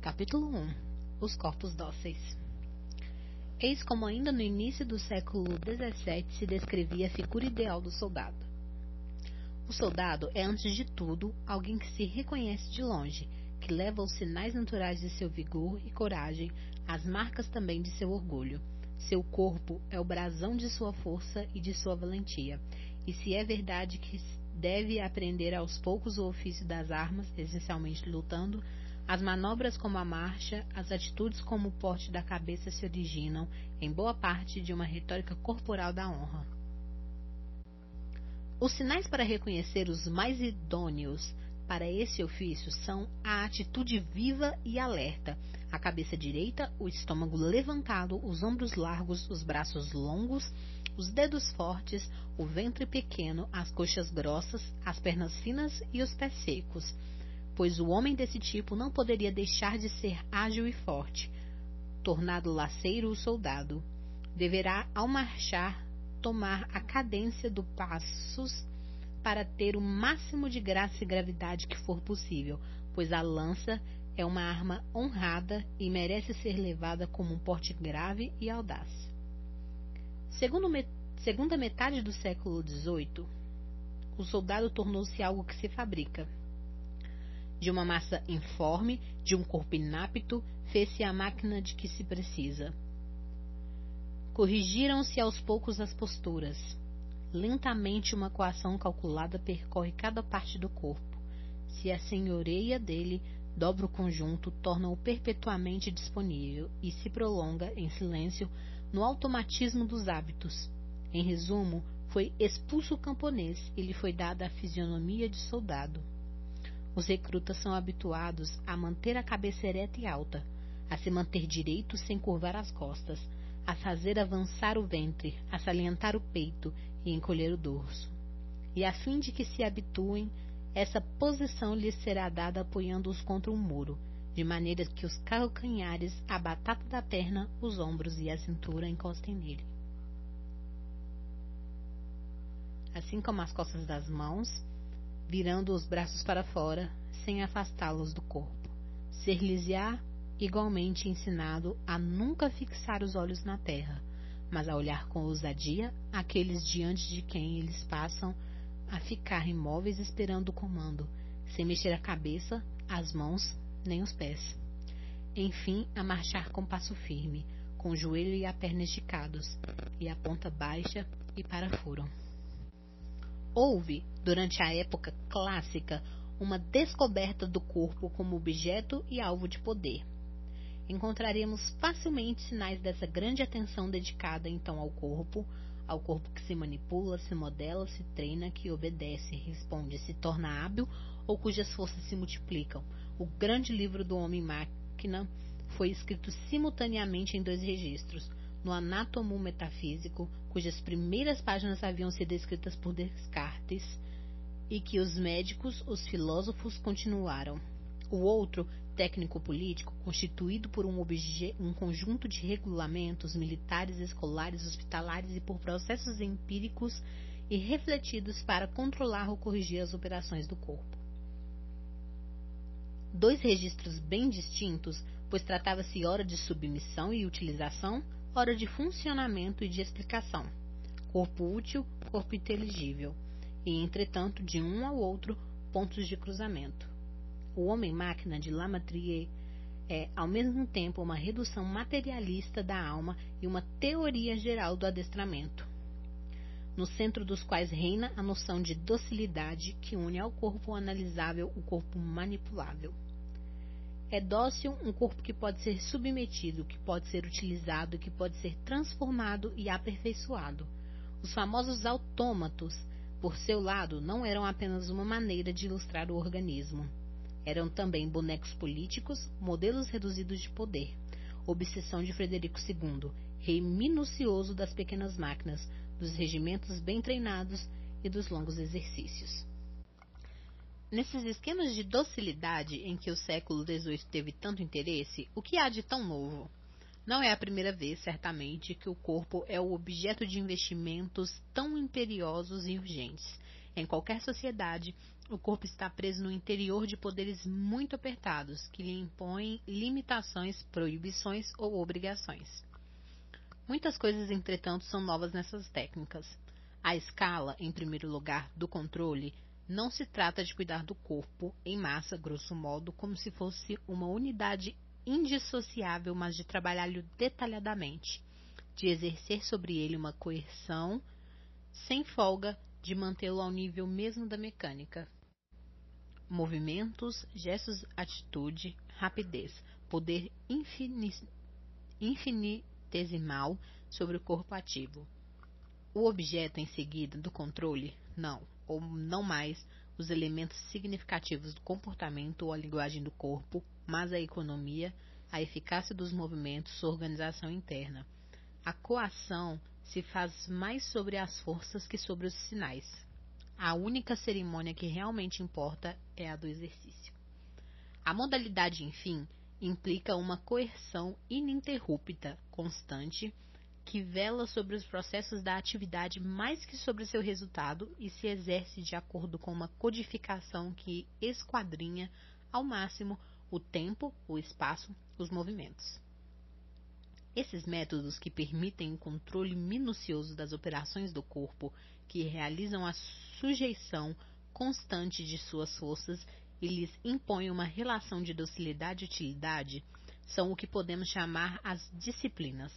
Capítulo 1 Os corpos dóceis Eis como ainda no início do século XVII se descrevia a figura ideal do soldado. O soldado é, antes de tudo, alguém que se reconhece de longe, que leva os sinais naturais de seu vigor e coragem, as marcas também de seu orgulho. Seu corpo é o brasão de sua força e de sua valentia. E se é verdade que deve aprender aos poucos o ofício das armas, essencialmente lutando, as manobras como a marcha, as atitudes como o porte da cabeça se originam, em boa parte, de uma retórica corporal da honra. Os sinais para reconhecer os mais idôneos para esse ofício são a atitude viva e alerta, a cabeça direita, o estômago levantado, os ombros largos, os braços longos, os dedos fortes, o ventre pequeno, as coxas grossas, as pernas finas e os pés secos pois o homem desse tipo não poderia deixar de ser ágil e forte. Tornado laceiro o soldado, deverá, ao marchar, tomar a cadência do passos para ter o máximo de graça e gravidade que for possível, pois a lança é uma arma honrada e merece ser levada como um porte grave e audaz. Segundo segunda metade do século XVIII, o soldado tornou-se algo que se fabrica, de uma massa informe, de um corpo inapto, fez-se a máquina de que se precisa. Corrigiram-se aos poucos as posturas. Lentamente uma coação calculada percorre cada parte do corpo. Se a senhoreia dele dobra o conjunto, torna-o perpetuamente disponível e se prolonga, em silêncio, no automatismo dos hábitos. Em resumo, foi expulso o camponês e lhe foi dada a fisionomia de soldado. Os recrutas são habituados a manter a cabeça ereta e alta, a se manter direito sem curvar as costas, a fazer avançar o ventre, a salientar o peito e encolher o dorso. E a fim de que se habituem, essa posição lhes será dada apoiando-os contra um muro, de maneira que os calcanhares, a batata da perna, os ombros e a cintura encostem nele. Assim como as costas das mãos, virando os braços para fora, sem afastá-los do corpo. Ser-lhes-á igualmente ensinado a nunca fixar os olhos na terra, mas a olhar com ousadia aqueles diante de quem eles passam a ficar imóveis esperando o comando, sem mexer a cabeça, as mãos nem os pés. Enfim, a marchar com passo firme, com o joelho e a perna esticados, e a ponta baixa e para furo. Houve, durante a época clássica, uma descoberta do corpo como objeto e alvo de poder. Encontraremos facilmente sinais dessa grande atenção dedicada então ao corpo, ao corpo que se manipula, se modela, se treina, que obedece, responde, se torna hábil ou cujas forças se multiplicam. O grande livro do Homem-Máquina foi escrito simultaneamente em dois registros, no Anatomo Metafísico, cujas primeiras páginas haviam sido escritas por Descartes, e que os médicos, os filósofos continuaram. O outro, técnico-político, constituído por um, um, conjunto de regulamentos militares, escolares, hospitalares e por processos empíricos e refletidos para controlar ou corrigir as operações do corpo. Dois registros bem distintos, pois tratava-se ora de submissão e utilização, hora de funcionamento e de explicação, corpo útil, corpo inteligível, e, entretanto, de um ao outro, pontos de cruzamento. O homem-máquina de Lamartine é, ao mesmo tempo, uma redução materialista da alma e uma teoria geral do adestramento, no centro dos quais reina a noção de docilidade que une ao corpo analisável o corpo manipulável. É dócil um corpo que pode ser submetido, que pode ser utilizado, que pode ser transformado e aperfeiçoado. Os famosos autômatos, por seu lado, não eram apenas uma maneira de ilustrar o organismo. Eram também bonecos políticos, modelos reduzidos de poder. Obsessão de Frederico II, rei minucioso das pequenas máquinas, dos regimentos bem treinados e dos longos exercícios. Nesses esquemas de docilidade em que o século XVIII teve tanto interesse, o que há de tão novo? Não é a primeira vez, certamente, que o corpo é o objeto de investimentos tão imperiosos e urgentes. Em qualquer sociedade, o corpo está preso no interior de poderes muito apertados que lhe impõem limitações, proibições ou obrigações. Muitas coisas, entretanto, são novas nessas técnicas. A escala, em primeiro lugar, do controle, não se trata de cuidar do corpo em massa, grosso modo, como se fosse uma unidade indissociável, mas de trabalhar-lhe detalhadamente, de exercer sobre ele uma coerção sem folga, de mantê-lo ao nível mesmo da mecânica. Movimentos, gestos, atitude, rapidez, poder infinitesimal sobre o corpo ativo. O objeto em seguida do controle, não, ou não mais, os elementos significativos do comportamento ou a linguagem do corpo, mas a economia, a eficácia dos movimentos, sua organização interna. A coação se faz mais sobre as forças que sobre os sinais. A única cerimônia que realmente importa é a do exercício. A modalidade, enfim, implica uma coerção ininterrupta, constante, que vela sobre os processos da atividade mais que sobre seu resultado e se exerce de acordo com uma codificação que esquadrinha ao máximo o tempo, o espaço, os movimentos. Esses métodos que permitem o controle minucioso das operações do corpo, que realizam a sujeição constante de suas forças e lhes impõem uma relação de docilidade e utilidade, são o que podemos chamar as disciplinas.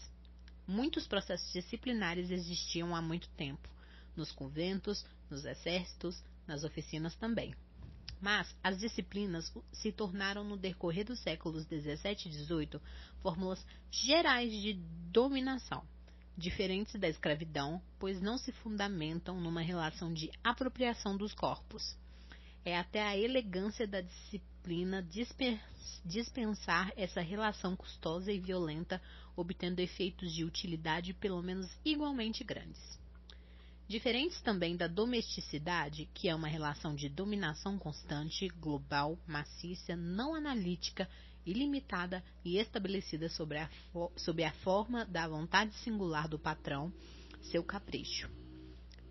Muitos processos disciplinares existiam há muito tempo, nos conventos, nos exércitos, nas oficinas também. Mas as disciplinas se tornaram, no decorrer dos séculos 17 e 18, fórmulas gerais de dominação, diferentes da escravidão, pois não se fundamentam numa relação de apropriação dos corpos. É até a elegância da disciplina dispensar essa relação custosa e violenta, obtendo efeitos de utilidade pelo menos igualmente grandes. Diferentes também da domesticidade, que é uma relação de dominação constante, global, maciça, não analítica, ilimitada e estabelecida sobre a, sob a forma da vontade singular do patrão, seu capricho.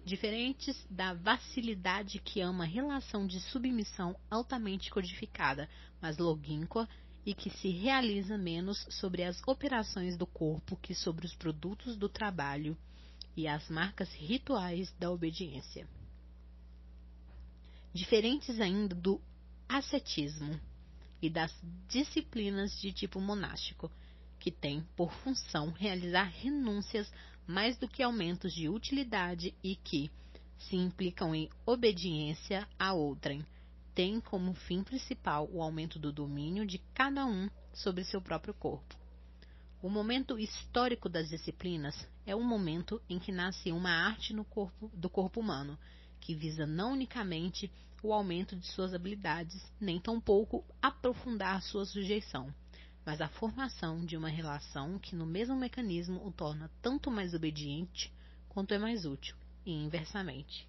Diferentes da facilidade, que é uma relação de submissão altamente codificada, mas logínqua e que se realiza menos sobre as operações do corpo que sobre os produtos do trabalho e as marcas rituais da obediência. Diferentes ainda do ascetismo e das disciplinas de tipo monástico, que têm por função realizar renúncias mais do que aumentos de utilidade e que, se implicam em obediência a outrem, têm como fim principal o aumento do domínio de cada um sobre seu próprio corpo. O momento histórico das disciplinas é o momento em que nasce uma arte no corpo, do corpo humano, que visa não unicamente o aumento de suas habilidades, nem tampouco aprofundar sua sujeição, mas a formação de uma relação que no mesmo mecanismo o torna tanto mais obediente quanto é mais útil, e inversamente.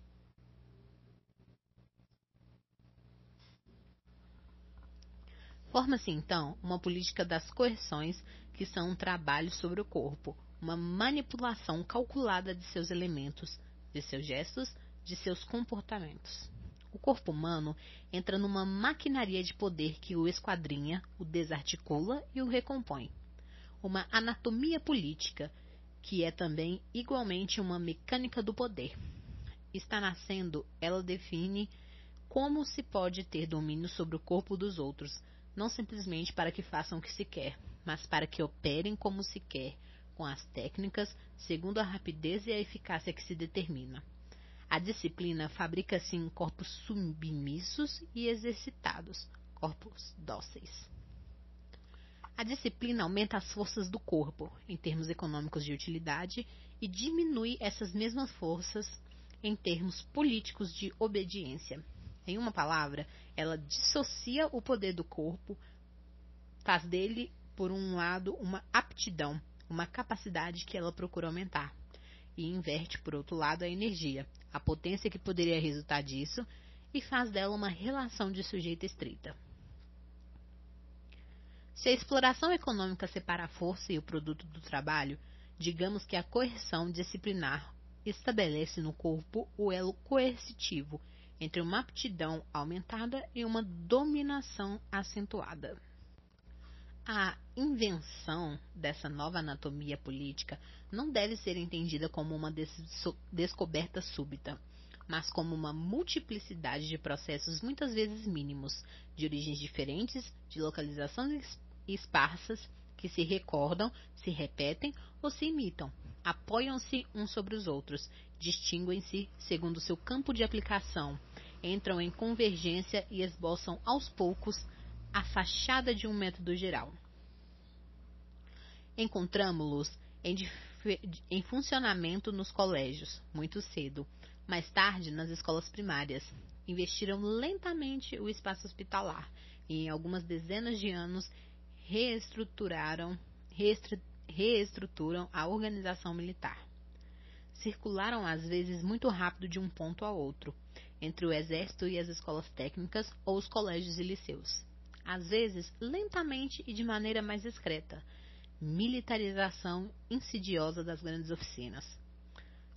Forma-se então uma política das coerções que são um trabalho sobre o corpo, uma manipulação calculada de seus elementos, de seus gestos, de seus comportamentos. O corpo humano entra numa maquinaria de poder que o esquadrinha, o desarticula e o recompõe. Uma anatomia política, que é também igualmente uma mecânica do poder. Está nascendo, ela define como se pode ter domínio sobre o corpo dos outros, não simplesmente para que façam o que se quer, mas para que operem como se quer, com as técnicas, segundo a rapidez e a eficácia que se determina. A disciplina fabrica-se em corpos submissos e exercitados, corpos dóceis. A disciplina aumenta as forças do corpo, em termos econômicos de utilidade, e diminui essas mesmas forças em termos políticos de obediência. Em uma palavra, ela dissocia o poder do corpo, faz dele por um lado, uma aptidão, uma capacidade que ela procura aumentar, e inverte, por outro lado, a energia, a potência que poderia resultar disso, e faz dela uma relação de sujeito estrita. Se a exploração econômica separa a força e o produto do trabalho, digamos que a coerção disciplinar estabelece no corpo o elo coercitivo entre uma aptidão aumentada e uma dominação acentuada. A invenção dessa nova anatomia política não deve ser entendida como uma des descoberta súbita, mas como uma multiplicidade de processos muitas vezes mínimos, de origens diferentes, de localizações esparsas, que se recordam, se repetem ou se imitam, apoiam-se uns sobre os outros, distinguem-se segundo seu campo de aplicação, entram em convergência e esboçam aos poucos a fachada de um método geral. Encontramos-los em, em, funcionamento nos colégios, muito cedo, mais tarde nas escolas primárias. Investiram lentamente o espaço hospitalar e, em algumas dezenas de anos, reestruturaram, reestruturam a organização militar. Circularam às vezes muito rápido de um ponto a outro, entre o exército e as escolas técnicas ou os colégios e liceus às vezes lentamente e de maneira mais discreta, militarização insidiosa das grandes oficinas.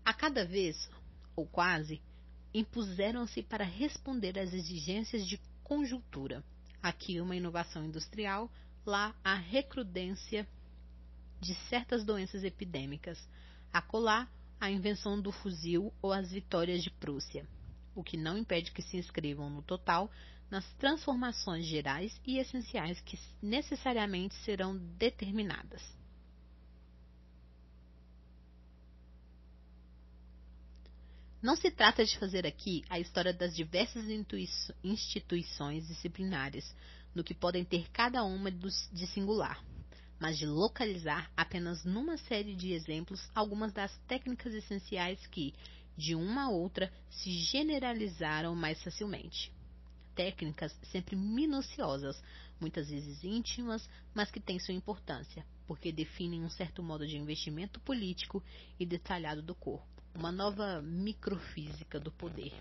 A cada vez, ou quase, impuseram-se para responder às exigências de conjuntura. Aqui uma inovação industrial, lá a recrudência de certas doenças epidêmicas, acolá a invenção do fuzil ou as vitórias de Prússia, o que não impede que se inscrevam no total nas transformações gerais e essenciais que necessariamente serão determinadas. Não se trata de fazer aqui a história das diversas instituições disciplinares, no que podem ter cada uma de singular, mas de localizar apenas numa série de exemplos algumas das técnicas essenciais que, de uma a outra, se generalizaram mais facilmente técnicas sempre minuciosas, muitas vezes íntimas, mas que têm sua importância, porque definem um certo modo de investimento político e detalhado do corpo, uma nova microfísica do poder.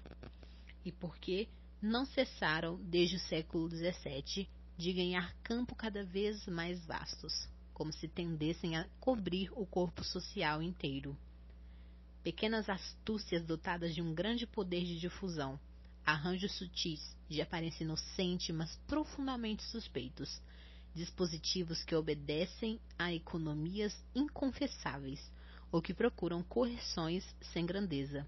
E porque não cessaram, desde o século XVII, de ganhar campo cada vez mais vastos, como se tendessem a cobrir o corpo social inteiro. Pequenas astúcias dotadas de um grande poder de difusão, arranjos sutis, de aparência inocente, mas profundamente suspeitos, dispositivos que obedecem a economias inconfessáveis ou que procuram correções sem grandeza.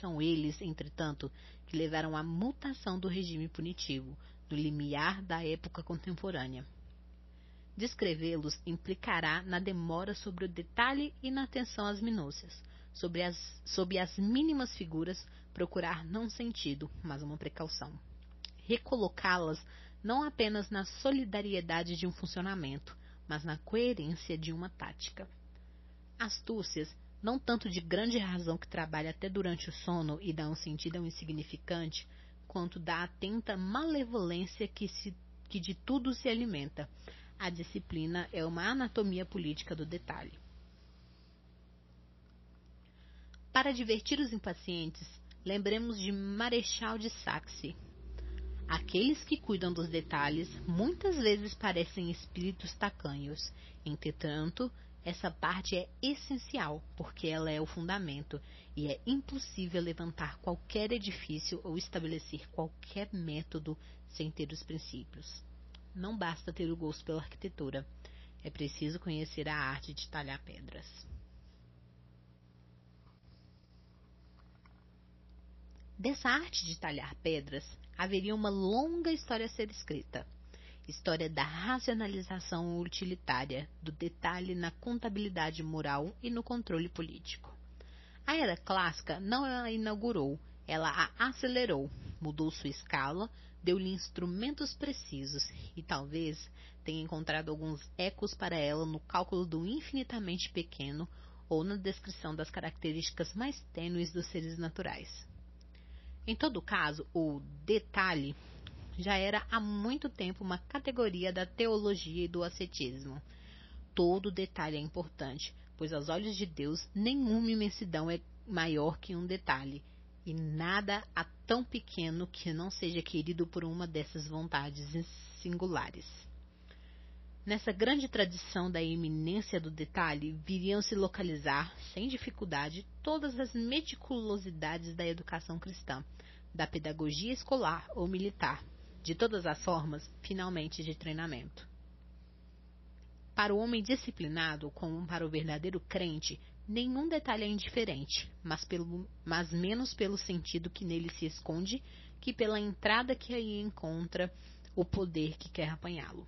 São eles, entretanto, que levaram à mutação do regime punitivo, no limiar da época contemporânea. Descrevê-los implicará na demora sobre o detalhe e na atenção às minúcias, sobre as, sob as mínimas figuras, procurar não sentido, mas uma precaução. Recolocá-las não apenas na solidariedade de um funcionamento, mas na coerência de uma tática. Astúcias, não tanto de grande razão que trabalha até durante o sono e dá um sentido ao insignificante, quanto da atenta malevolência que, se, que de tudo se alimenta. A disciplina é uma anatomia política do detalhe. Para divertir os impacientes, lembremos de Marechal de Saxe. Aqueles que cuidam dos detalhes muitas vezes parecem espíritos tacanhos. Entretanto, essa parte é essencial, porque ela é o fundamento, e é impossível levantar qualquer edifício ou estabelecer qualquer método sem ter os princípios. Não basta ter o gosto pela arquitetura, é preciso conhecer a arte de talhar pedras. Dessa arte de talhar pedras, haveria uma longa história a ser escrita. História da racionalização utilitária, do detalhe na contabilidade moral e no controle político. A era clássica não a inaugurou, ela a acelerou, mudou sua escala, deu-lhe instrumentos precisos e talvez tenha encontrado alguns ecos para ela no cálculo do infinitamente pequeno ou na descrição das características mais tênues dos seres naturais. Em todo caso, o detalhe já era há muito tempo uma categoria da teologia e do ascetismo. Todo detalhe é importante, pois aos olhos de Deus nenhuma imensidão é maior que um detalhe, e nada há tão pequeno que não seja querido por uma dessas vontades singulares. Nessa grande tradição da eminência do detalhe, viriam se localizar, sem dificuldade, todas as meticulosidades da educação cristã, da pedagogia escolar ou militar, de todas as formas, finalmente de treinamento. Para o homem disciplinado, como para o verdadeiro crente, nenhum detalhe é indiferente, mas, pelo, mas menos pelo sentido que nele se esconde que pela entrada que aí encontra o poder que quer apanhá-lo.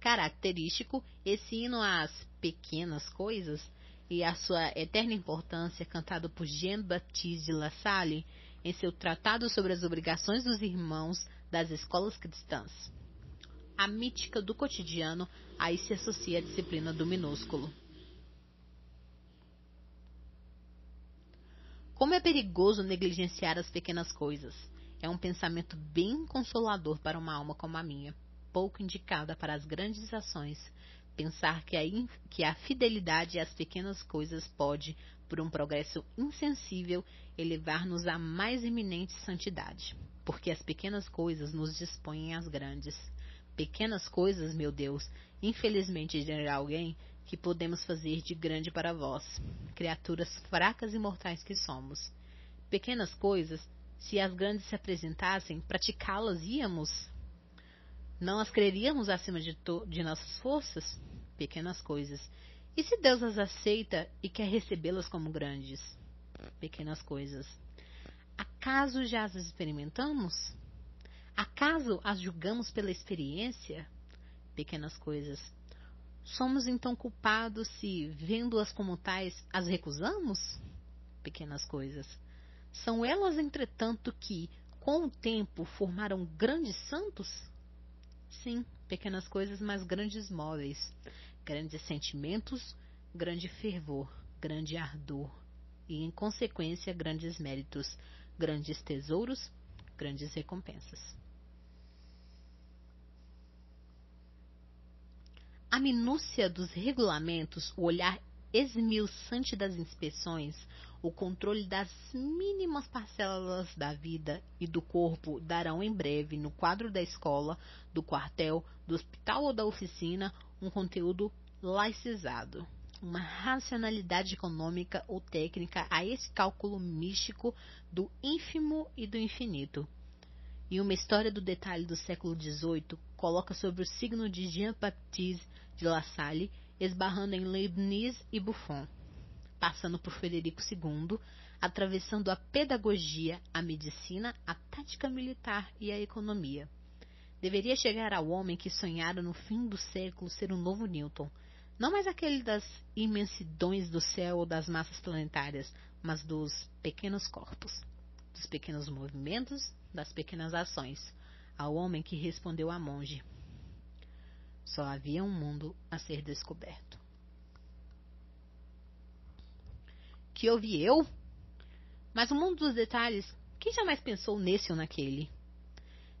Característico, esse hino às pequenas coisas e a sua eterna importância, cantado por Jean-Baptiste de La Salle em seu Tratado sobre as Obrigações dos Irmãos das Escolas Cristãs. A mítica do cotidiano aí se associa à disciplina do minúsculo. Como é perigoso negligenciar as pequenas coisas. É um pensamento bem consolador para uma alma como a minha, pouco indicada para as grandes ações, pensar que a, que a fidelidade às pequenas coisas pode, por um progresso insensível, elevar-nos à mais eminente santidade. Porque as pequenas coisas nos dispõem às grandes. Pequenas coisas, meu Deus, infelizmente dirá alguém, que podemos fazer de grande para vós, criaturas fracas e mortais que somos. Pequenas coisas, se as grandes se apresentassem, praticá-las íamos? Não as creríamos acima de, de nossas forças? Pequenas coisas. E se Deus as aceita e quer recebê-las como grandes? Pequenas coisas. Acaso já as experimentamos? Acaso as julgamos pela experiência? Pequenas coisas. Somos então culpados se, vendo-as como tais, as recusamos? Pequenas coisas. São elas, entretanto, que, com o tempo, formaram grandes santos? Sim, pequenas coisas, mas grandes móveis, grandes sentimentos, grande fervor, grande ardor, e, em consequência, grandes méritos, grandes tesouros, grandes recompensas. A minúcia dos regulamentos, o olhar esmiuçante das inspeções, o controle das mínimas parcelas da vida e do corpo darão em breve, no quadro da escola, do quartel, do hospital ou da oficina, um conteúdo laicizado. Uma racionalidade econômica ou técnica a esse cálculo místico do ínfimo e do infinito. E uma história do detalhe do século XVIII coloca sobre o signo de Jean-Baptiste de La Salle, esbarrando em Leibniz e Buffon, passando por Frederico II, atravessando a pedagogia, a medicina, a tática militar e a economia. Deveria chegar ao homem que sonhara no fim do século ser um novo Newton, não mais aquele das imensidões do céu ou das massas planetárias, mas dos pequenos corpos, dos pequenos movimentos, das pequenas ações, ao homem que respondeu a monge: Só havia um mundo a ser descoberto. Que ouvi eu? Mas o mundo dos detalhes, quem jamais pensou nesse ou naquele?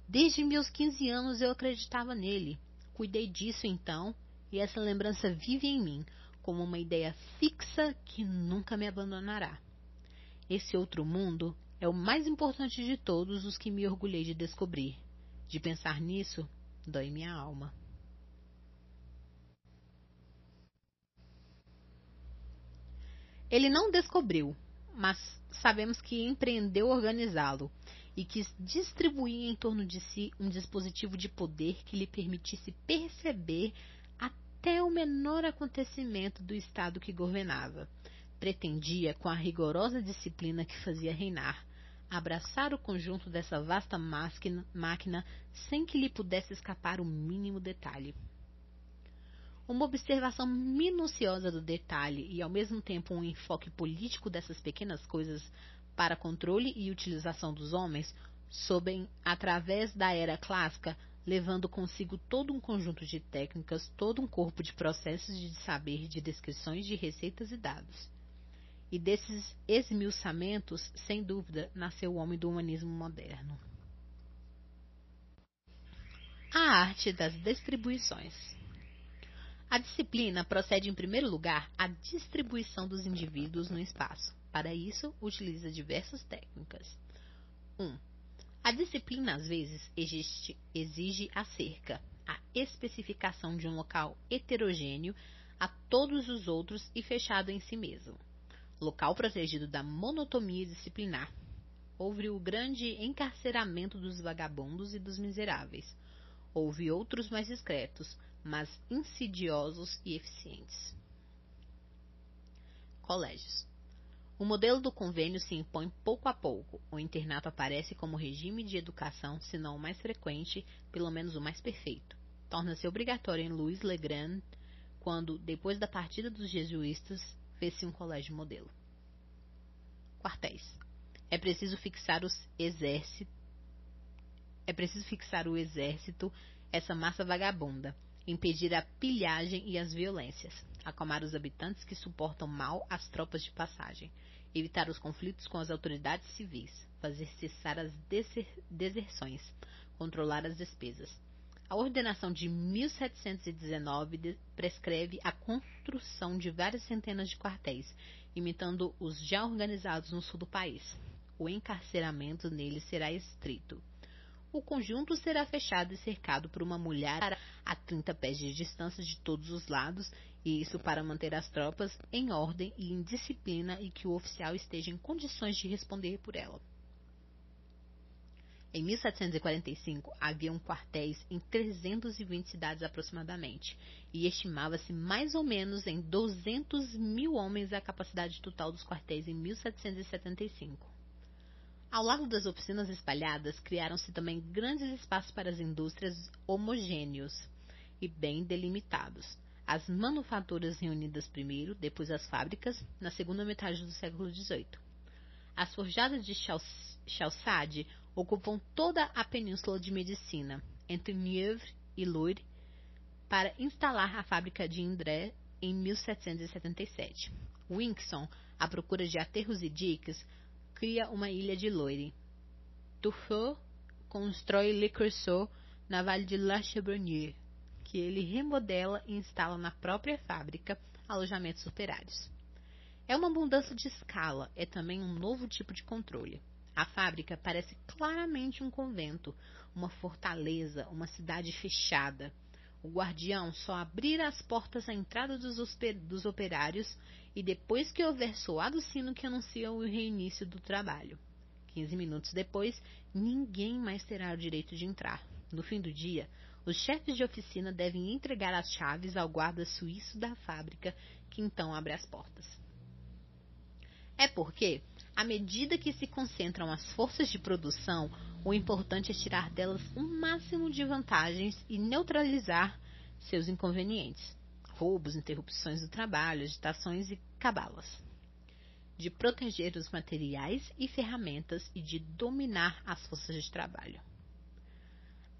Desde meus 15 anos eu acreditava nele. Cuidei disso então, e essa lembrança vive em mim como uma ideia fixa que nunca me abandonará. Esse outro mundo é o mais importante de todos os que me orgulhei de descobrir. De pensar nisso, dói minha alma. Ele não descobriu, mas sabemos que empreendeu organizá-lo e quis distribuir em torno de si um dispositivo de poder que lhe permitisse perceber até o menor acontecimento do estado que governava. Pretendia, com a rigorosa disciplina que fazia reinar, abraçar o conjunto dessa vasta máquina sem que lhe pudesse escapar o mínimo detalhe. Uma observação minuciosa do detalhe e, ao mesmo tempo, um enfoque político dessas pequenas coisas para controle e utilização dos homens, sobem através da era clássica, levando consigo todo um conjunto de técnicas, todo um corpo de processos de saber, de descrições, de receitas e dados. E desses esmiuçamentos, sem dúvida, nasceu o homem do humanismo moderno. A arte das distribuições. A disciplina procede, em primeiro lugar, à distribuição dos indivíduos no espaço. Para isso, utiliza diversas técnicas. 1. Um, a disciplina, às vezes, existe, exige a cerca, a especificação de um local heterogêneo a todos os outros e fechado em si mesmo local protegido da monotonia disciplinar. houve o grande encarceramento dos vagabundos e dos miseráveis. Houve outros mais discretos, mas insidiosos e eficientes. Colégios. O modelo do convênio se impõe pouco a pouco. O internato aparece como regime de educação, se não o mais frequente, pelo menos o mais perfeito. Torna-se obrigatório em Louis le Grand quando, depois da partida dos jesuítas, fez-se um colégio modelo. Quartéis. É preciso fixar os exércitos. É preciso fixar o exército, essa massa vagabunda, impedir a pilhagem e as violências, acalmar os habitantes que suportam mal as tropas de passagem, evitar os conflitos com as autoridades civis, fazer cessar as deserções, controlar as despesas. A ordenação de 1719 prescreve a construção de várias centenas de quartéis, imitando os já organizados no sul do país. O encarceramento neles será estrito. O conjunto será fechado e cercado por uma mulher a 30 pés de distância de todos os lados, e isso para manter as tropas em ordem e em disciplina e que o oficial esteja em condições de responder por ela. Em 1745, haviam quartéis em 320 cidades aproximadamente, e estimava-se mais ou menos em 200 mil homens a capacidade total dos quartéis em 1775. Ao lado das oficinas espalhadas, criaram-se também grandes espaços para as indústrias homogêneos e bem delimitados. As manufaturas reunidas primeiro, depois as fábricas, na segunda metade do século XVIII. As forjadas de Chalçade ocupam toda a península de medicina, entre Nievre e Loire, para instalar a fábrica de Indre em 1777. Winkson, à procura de aterros e diques, cria uma ilha de Loire. Dufour constrói Le Creusot na Vale de La Charbonnière, que ele remodela e instala na própria fábrica alojamentos operários. É uma mudança de escala, é também um novo tipo de controle. A fábrica parece claramente um convento, uma fortaleza, uma cidade fechada. O guardião só abrirá as portas à entrada dos, operários e depois que houver soado o sino que anuncia o reinício do trabalho. Quinze minutos depois, ninguém mais terá o direito de entrar. No fim do dia, os chefes de oficina devem entregar as chaves ao guarda suíço da fábrica, que então abre as portas. É porque à medida que se concentram as forças de produção, o importante é tirar delas o máximo de vantagens e neutralizar seus inconvenientes, roubos, interrupções do trabalho, agitações e cabalas. De proteger os materiais e ferramentas e de dominar as forças de trabalho.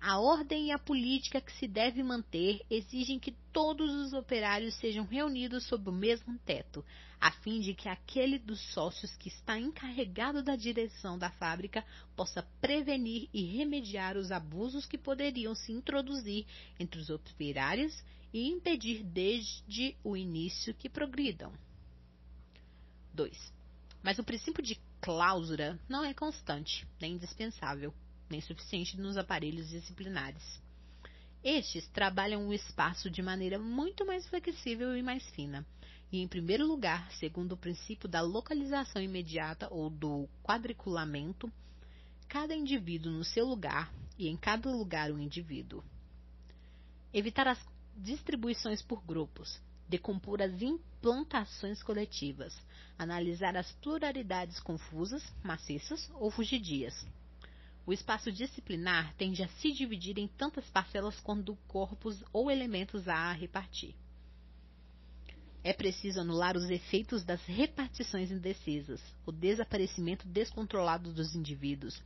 A ordem e a política que se deve manter exigem que todos os operários sejam reunidos sob o mesmo teto, a fim de que aquele dos sócios que está encarregado da direção da fábrica possa prevenir e remediar os abusos que poderiam se introduzir entre os operários e impedir desde o início que progridam. 2. Mas o princípio de cláusula não é constante, nem indispensável nem suficiente nos aparelhos disciplinares. Estes trabalham o espaço de maneira muito mais flexível e mais fina. E, em primeiro lugar, segundo o princípio da localização imediata ou do quadriculamento, cada indivíduo no seu lugar e em cada lugar um indivíduo. Evitar as distribuições por grupos, decompor as implantações coletivas, analisar as pluralidades confusas, maciças ou fugidias, o espaço disciplinar tende a se dividir em tantas parcelas quanto corpos ou elementos a repartir. É preciso anular os efeitos das repartições indecisas, o desaparecimento descontrolado dos indivíduos,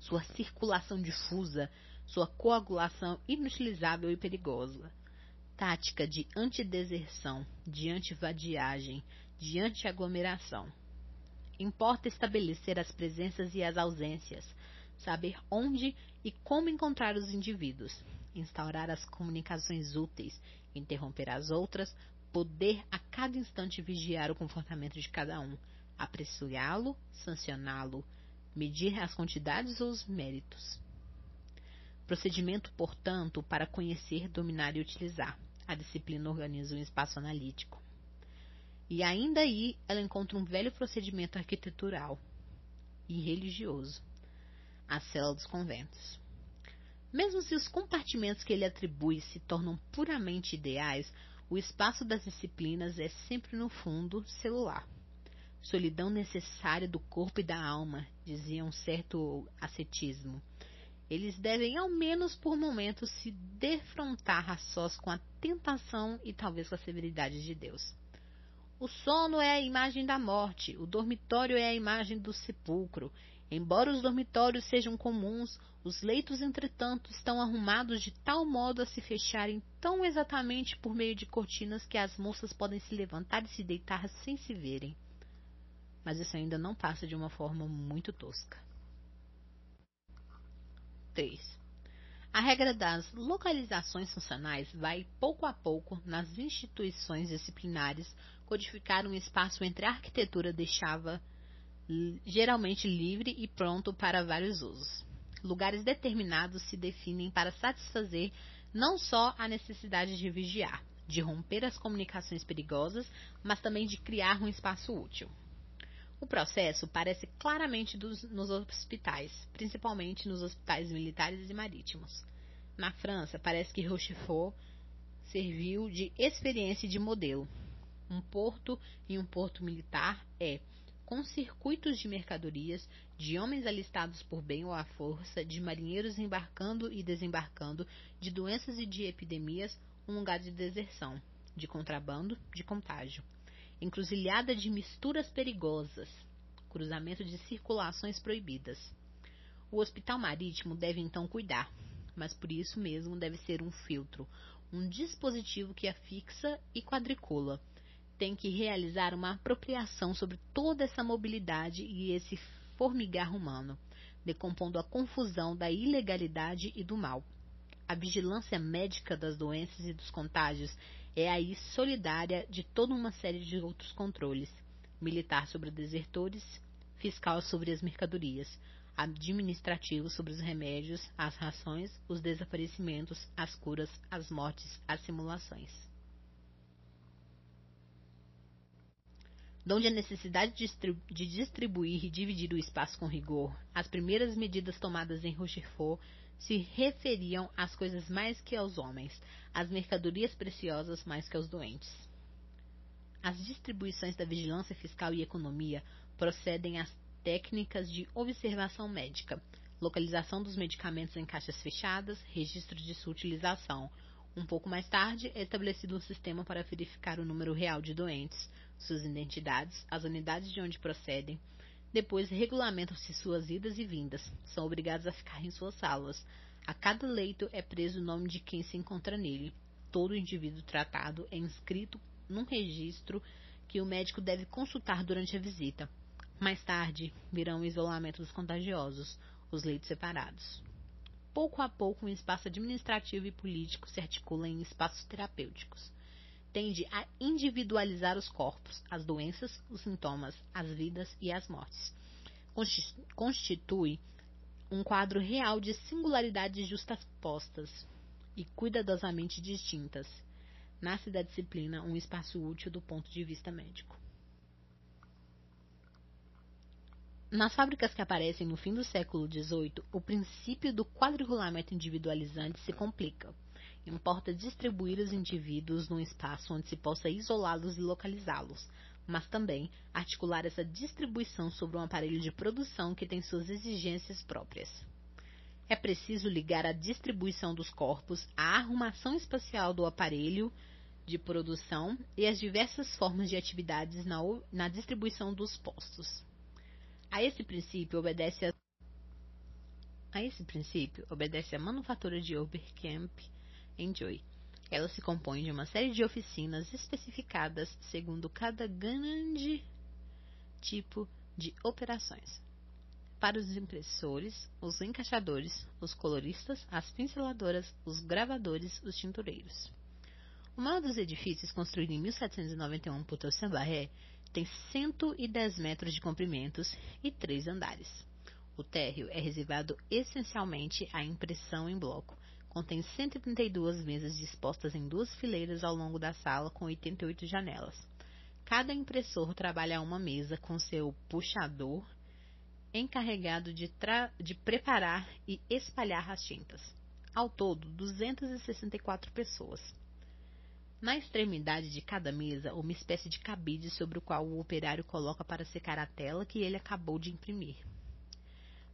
sua circulação difusa, sua coagulação inutilizável e perigosa. Tática de antideserção, de antivadiagem, de antiaglomeração. Importa estabelecer as presenças e as ausências, saber onde e como encontrar os indivíduos, instaurar as comunicações úteis, interromper as outras, poder a cada instante vigiar o comportamento de cada um, apreciá-lo, sancioná-lo, medir as quantidades ou os méritos. Procedimento, portanto, para conhecer, dominar e utilizar. A disciplina organiza um espaço analítico. E ainda aí ela encontra um velho procedimento arquitetural, e religioso, a cela dos conventos. Mesmo se os compartimentos que ele atribui se tornam puramente ideais, o espaço das disciplinas é sempre, no fundo, celular. Solidão necessária do corpo e da alma, dizia um certo ascetismo. Eles devem, ao menos por momentos, se defrontar a sós com a tentação e talvez com a severidade de Deus. O sono é a imagem da morte, o dormitório é a imagem do sepulcro. Embora os dormitórios sejam comuns, os leitos, entretanto, estão arrumados de tal modo a se fecharem tão exatamente por meio de cortinas que as moças podem se levantar e se deitar sem se verem. Mas isso ainda não passa de uma forma muito tosca. 3. A regra das localizações funcionais vai, pouco a pouco, nas instituições disciplinares, codificar um espaço entre a arquitetura deixava geralmente livre e pronto para vários usos lugares determinados se definem para satisfazer não só a necessidade de vigiar, de romper as comunicações perigosas, mas também de criar um espaço útil. O processo parece claramente dos, nos hospitais, principalmente nos hospitais militares e marítimos. Na França, parece que Rochefort serviu de experiência de modelo. Um porto e um porto militar é, com circuitos de mercadorias, de homens alistados por bem ou à força, de marinheiros embarcando e desembarcando, de doenças e de epidemias, um lugar de deserção, de contrabando, de contágio. Encruzilhada de misturas perigosas, cruzamento de circulações proibidas. O hospital marítimo deve então cuidar, mas por isso mesmo deve ser um filtro, um dispositivo que afixa e quadricula tem que realizar uma apropriação sobre toda essa mobilidade e esse formigar humano, decompondo a confusão da ilegalidade e do mal. A vigilância médica das doenças e dos contágios é aí solidária de toda uma série de outros controles: militar sobre desertores, fiscal sobre as mercadorias, administrativo sobre os remédios, as rações, os desaparecimentos, as curas, as mortes, as simulações. Donde a necessidade de distribuir e dividir o espaço com rigor, as primeiras medidas tomadas em Rochefort se referiam às coisas mais que aos homens, às mercadorias preciosas mais que aos doentes. As distribuições da vigilância fiscal e economia procedem às técnicas de observação médica, localização dos medicamentos em caixas fechadas, registro de sua utilização. Um pouco mais tarde, é estabelecido um sistema para verificar o número real de doentes, suas identidades, as unidades de onde procedem. Depois regulamentam-se suas idas e vindas. São obrigados a ficar em suas salas. A cada leito é preso o nome de quem se encontra nele. Todo indivíduo tratado é inscrito num registro que o médico deve consultar durante a visita. Mais tarde, virão o isolamento dos contagiosos, os leitos separados. Pouco a pouco, um espaço administrativo e político se articula em espaços terapêuticos tende a individualizar os corpos, as doenças, os sintomas, as vidas e as mortes. Constitui um quadro real de singularidades justapostas e cuidadosamente distintas. Nasce da disciplina um espaço útil do ponto de vista médico. Nas fábricas que aparecem no fim do século XVIII, o princípio do quadriculamento individualizante se complica. Importa distribuir os indivíduos num espaço onde se possa isolá-los e localizá-los, mas também articular essa distribuição sobre um aparelho de produção que tem suas exigências próprias. É preciso ligar a distribuição dos corpos à arrumação espacial do aparelho de produção e as diversas formas de atividades na, na distribuição dos postos. A esse princípio obedece a, a esse princípio obedece a manufatura de Enjoy. Ela se compõe de uma série de oficinas especificadas segundo cada grande tipo de operações. Para os impressores, os encaixadores, os coloristas, as pinceladoras, os gravadores, os tintureiros. O maior dos edifícios, construído em 1791 por Toussaint Barré, tem 110 metros de comprimentos e três andares. O térreo é reservado essencialmente à impressão em bloco, Contém 132 mesas dispostas em duas fileiras ao longo da sala, com 88 janelas. Cada impressor trabalha uma mesa com seu puxador encarregado de, de preparar e espalhar as tintas. Ao todo, 264 pessoas. Na extremidade de cada mesa, uma espécie de cabide sobre o qual o operário coloca para secar a tela que ele acabou de imprimir.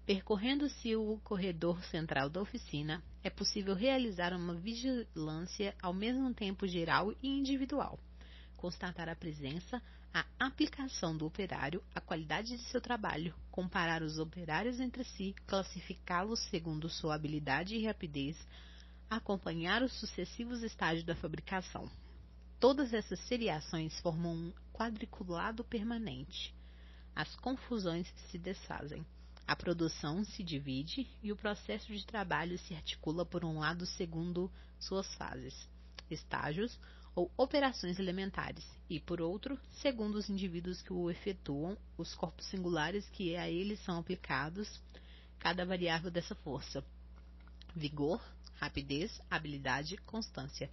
Percorrendo-se o corredor central da oficina, é possível realizar uma vigilância ao mesmo tempo geral e individual, constatar a presença, a aplicação do operário, a qualidade de seu trabalho, comparar os operários entre si, classificá-los segundo sua habilidade e rapidez, acompanhar os sucessivos estágios da fabricação. Todas essas seriações formam um quadriculado permanente. As confusões se desfazem. A produção se divide e o processo de trabalho se articula por um lado segundo suas fases, estágios ou operações elementares, e por outro, segundo os indivíduos que o efetuam, os corpos singulares que a eles são aplicados, cada variável dessa força. Vigor, rapidez, habilidade, constância.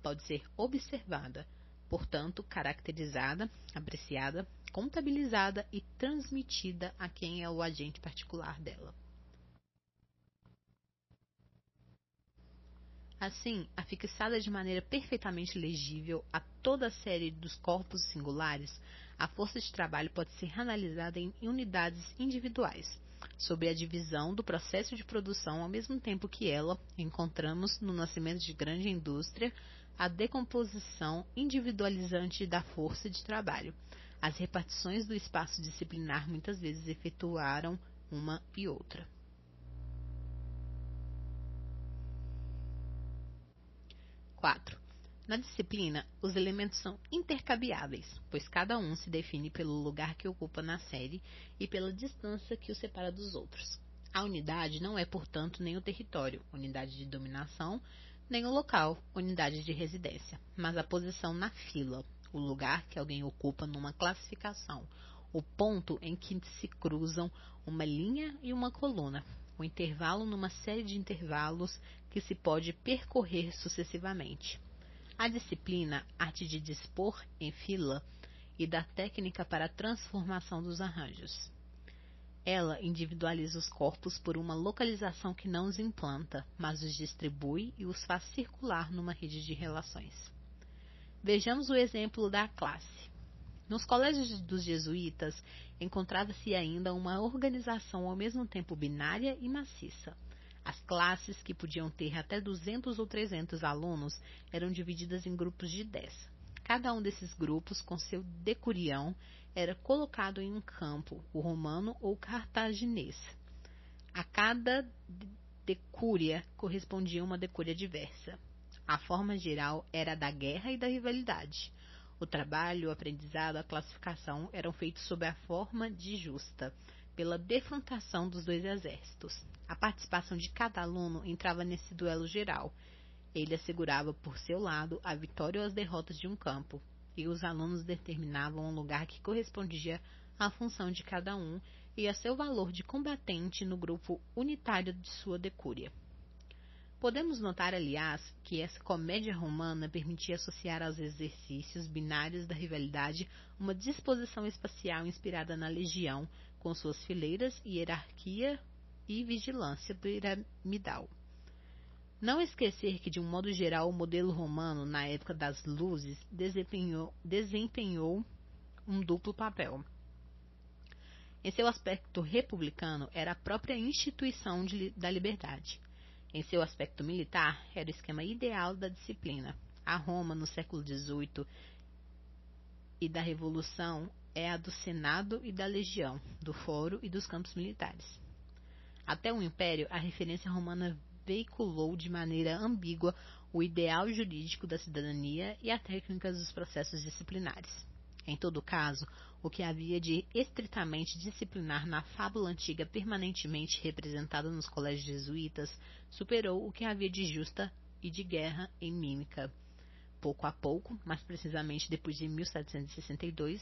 Pode ser observada, portanto, caracterizada, apreciada, contabilizada e transmitida a quem é o agente particular dela. Assim, afixada de maneira perfeitamente legível a toda a série dos corpos singulares, a força de trabalho pode ser analisada em unidades individuais, sobre a divisão do processo de produção ao mesmo tempo que ela, encontramos no nascimento de grande indústria, a decomposição individualizante da força de trabalho. As repartições do espaço disciplinar muitas vezes efetuaram uma e outra. 4. Na disciplina, os elementos são intercambiáveis, pois cada um se define pelo lugar que ocupa na série e pela distância que o separa dos outros. A unidade não é, portanto, nem o território, unidade de dominação, nem o local, unidade de residência, mas a posição na fila, o lugar que alguém ocupa numa classificação, o ponto em que se cruzam uma linha e uma coluna, o intervalo numa série de intervalos que se pode percorrer sucessivamente. A disciplina, arte de dispor em fila e da técnica para a transformação dos arranjos. Ela individualiza os corpos por uma localização que não os implanta, mas os distribui e os faz circular numa rede de relações. Vejamos o exemplo da classe. Nos colégios dos jesuítas encontrava-se ainda uma organização ao mesmo tempo binária e maciça. As classes, que podiam ter até 200 ou 300 alunos, eram divididas em grupos de 10. Cada um desses grupos, com seu decurião, era colocado em um campo, o romano ou cartaginês. A cada decúria correspondia uma decúria diversa. A forma geral era da guerra e da rivalidade. O trabalho, o aprendizado, a classificação eram feitos sob a forma de justa, pela defrontação dos dois exércitos. A participação de cada aluno entrava nesse duelo geral. Ele assegurava por seu lado a vitória ou as derrotas de um campo, e os alunos determinavam um lugar que correspondia à função de cada um e a seu valor de combatente no grupo unitário de sua decúria. Podemos notar, aliás, que essa comédia romana permitia associar aos exercícios binários da rivalidade uma disposição espacial inspirada na legião, com suas fileiras, hierarquia e vigilância piramidal. Não esquecer que, de um modo geral, o modelo romano, na época das luzes, desempenhou, desempenhou um duplo papel. Em seu aspecto republicano, era a própria instituição de, da liberdade em seu aspecto militar, era o esquema ideal da disciplina. A Roma, no século XVIII e da Revolução, é a do Senado e da Legião, do Foro e dos campos militares. Até o Império, a referência romana veiculou de maneira ambígua o ideal jurídico da cidadania e a técnica dos processos disciplinares. Em todo caso, o que havia de estritamente disciplinar na fábula antiga permanentemente representada nos colégios jesuítas superou o que havia de justa e de guerra em mímica. Pouco a pouco, mais precisamente depois de 1762,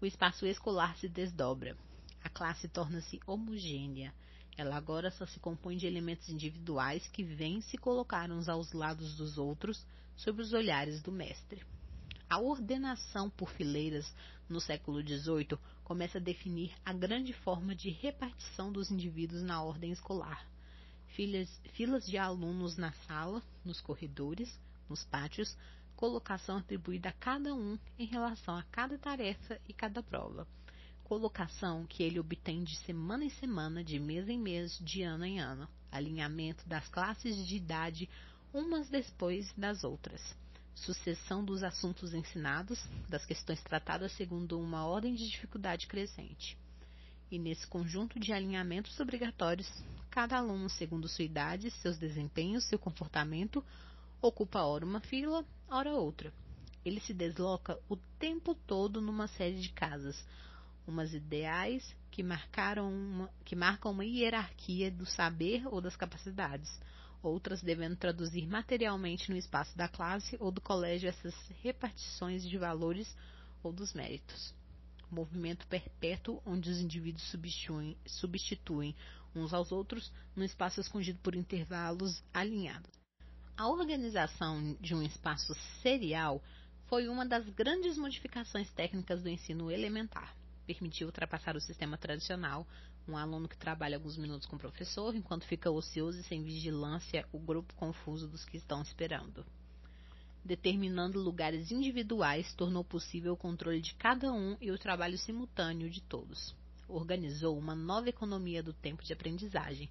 o espaço escolar se desdobra. A classe torna-se homogênea. Ela agora só se compõe de elementos individuais que vêm se colocar uns aos lados dos outros sob os olhares do mestre. A ordenação por fileiras no século XVIII começa a definir a grande forma de repartição dos indivíduos na ordem escolar. Filas, filas de alunos na sala, nos corredores, nos pátios, colocação atribuída a cada um em relação a cada tarefa e cada prova. Colocação que ele obtém de semana em semana, de mês em mês, de ano em ano. Alinhamento das classes de idade umas depois das outras. Sucessão dos assuntos ensinados, das questões tratadas segundo uma ordem de dificuldade crescente. E nesse conjunto de alinhamentos obrigatórios, cada aluno, segundo sua idade, seus desempenhos, seu comportamento, ocupa ora uma fila, ora outra. Ele se desloca o tempo todo numa série de casas, umas ideais que, marcaram uma, que marcam uma hierarquia do saber ou das capacidades, outras devendo traduzir materialmente no espaço da classe ou do colégio essas repartições de valores ou dos méritos. Movimento perpétuo onde os indivíduos substituem, substituem uns aos outros num espaço escondido por intervalos alinhados. A organização de um espaço serial foi uma das grandes modificações técnicas do ensino elementar. Permitiu ultrapassar o sistema tradicional, um aluno que trabalha alguns minutos com o professor, enquanto fica ocioso e sem vigilância, o grupo confuso dos que estão esperando. Determinando lugares individuais, tornou possível o controle de cada um e o trabalho simultâneo de todos. Organizou uma nova economia do tempo de aprendizagem,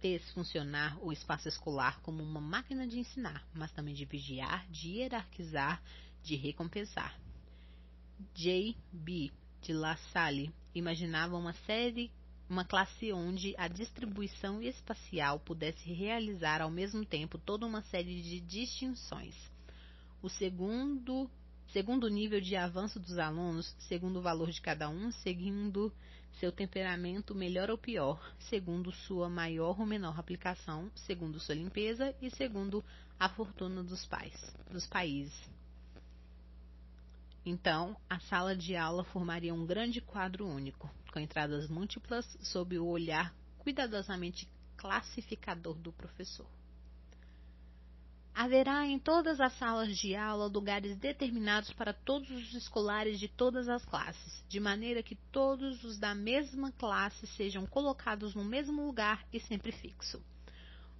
fez funcionar o espaço escolar como uma máquina de ensinar, mas também de vigiar, de hierarquizar, de recompensar. J. B. de La Salle imaginava uma série uma classe onde a distribuição espacial pudesse realizar ao mesmo tempo toda uma série de distinções. O segundo, segundo nível de avanço dos alunos, segundo o valor de cada um, seguindo seu temperamento melhor ou pior, segundo sua maior ou menor aplicação, segundo sua limpeza e segundo a fortuna dos pais, dos países. Então, a sala de aula formaria um grande quadro único, com entradas múltiplas sob o olhar cuidadosamente classificador do professor. Haverá em todas as salas de aula lugares determinados para todos os escolares de todas as classes, de maneira que todos os da mesma classe sejam colocados no mesmo lugar e sempre fixo.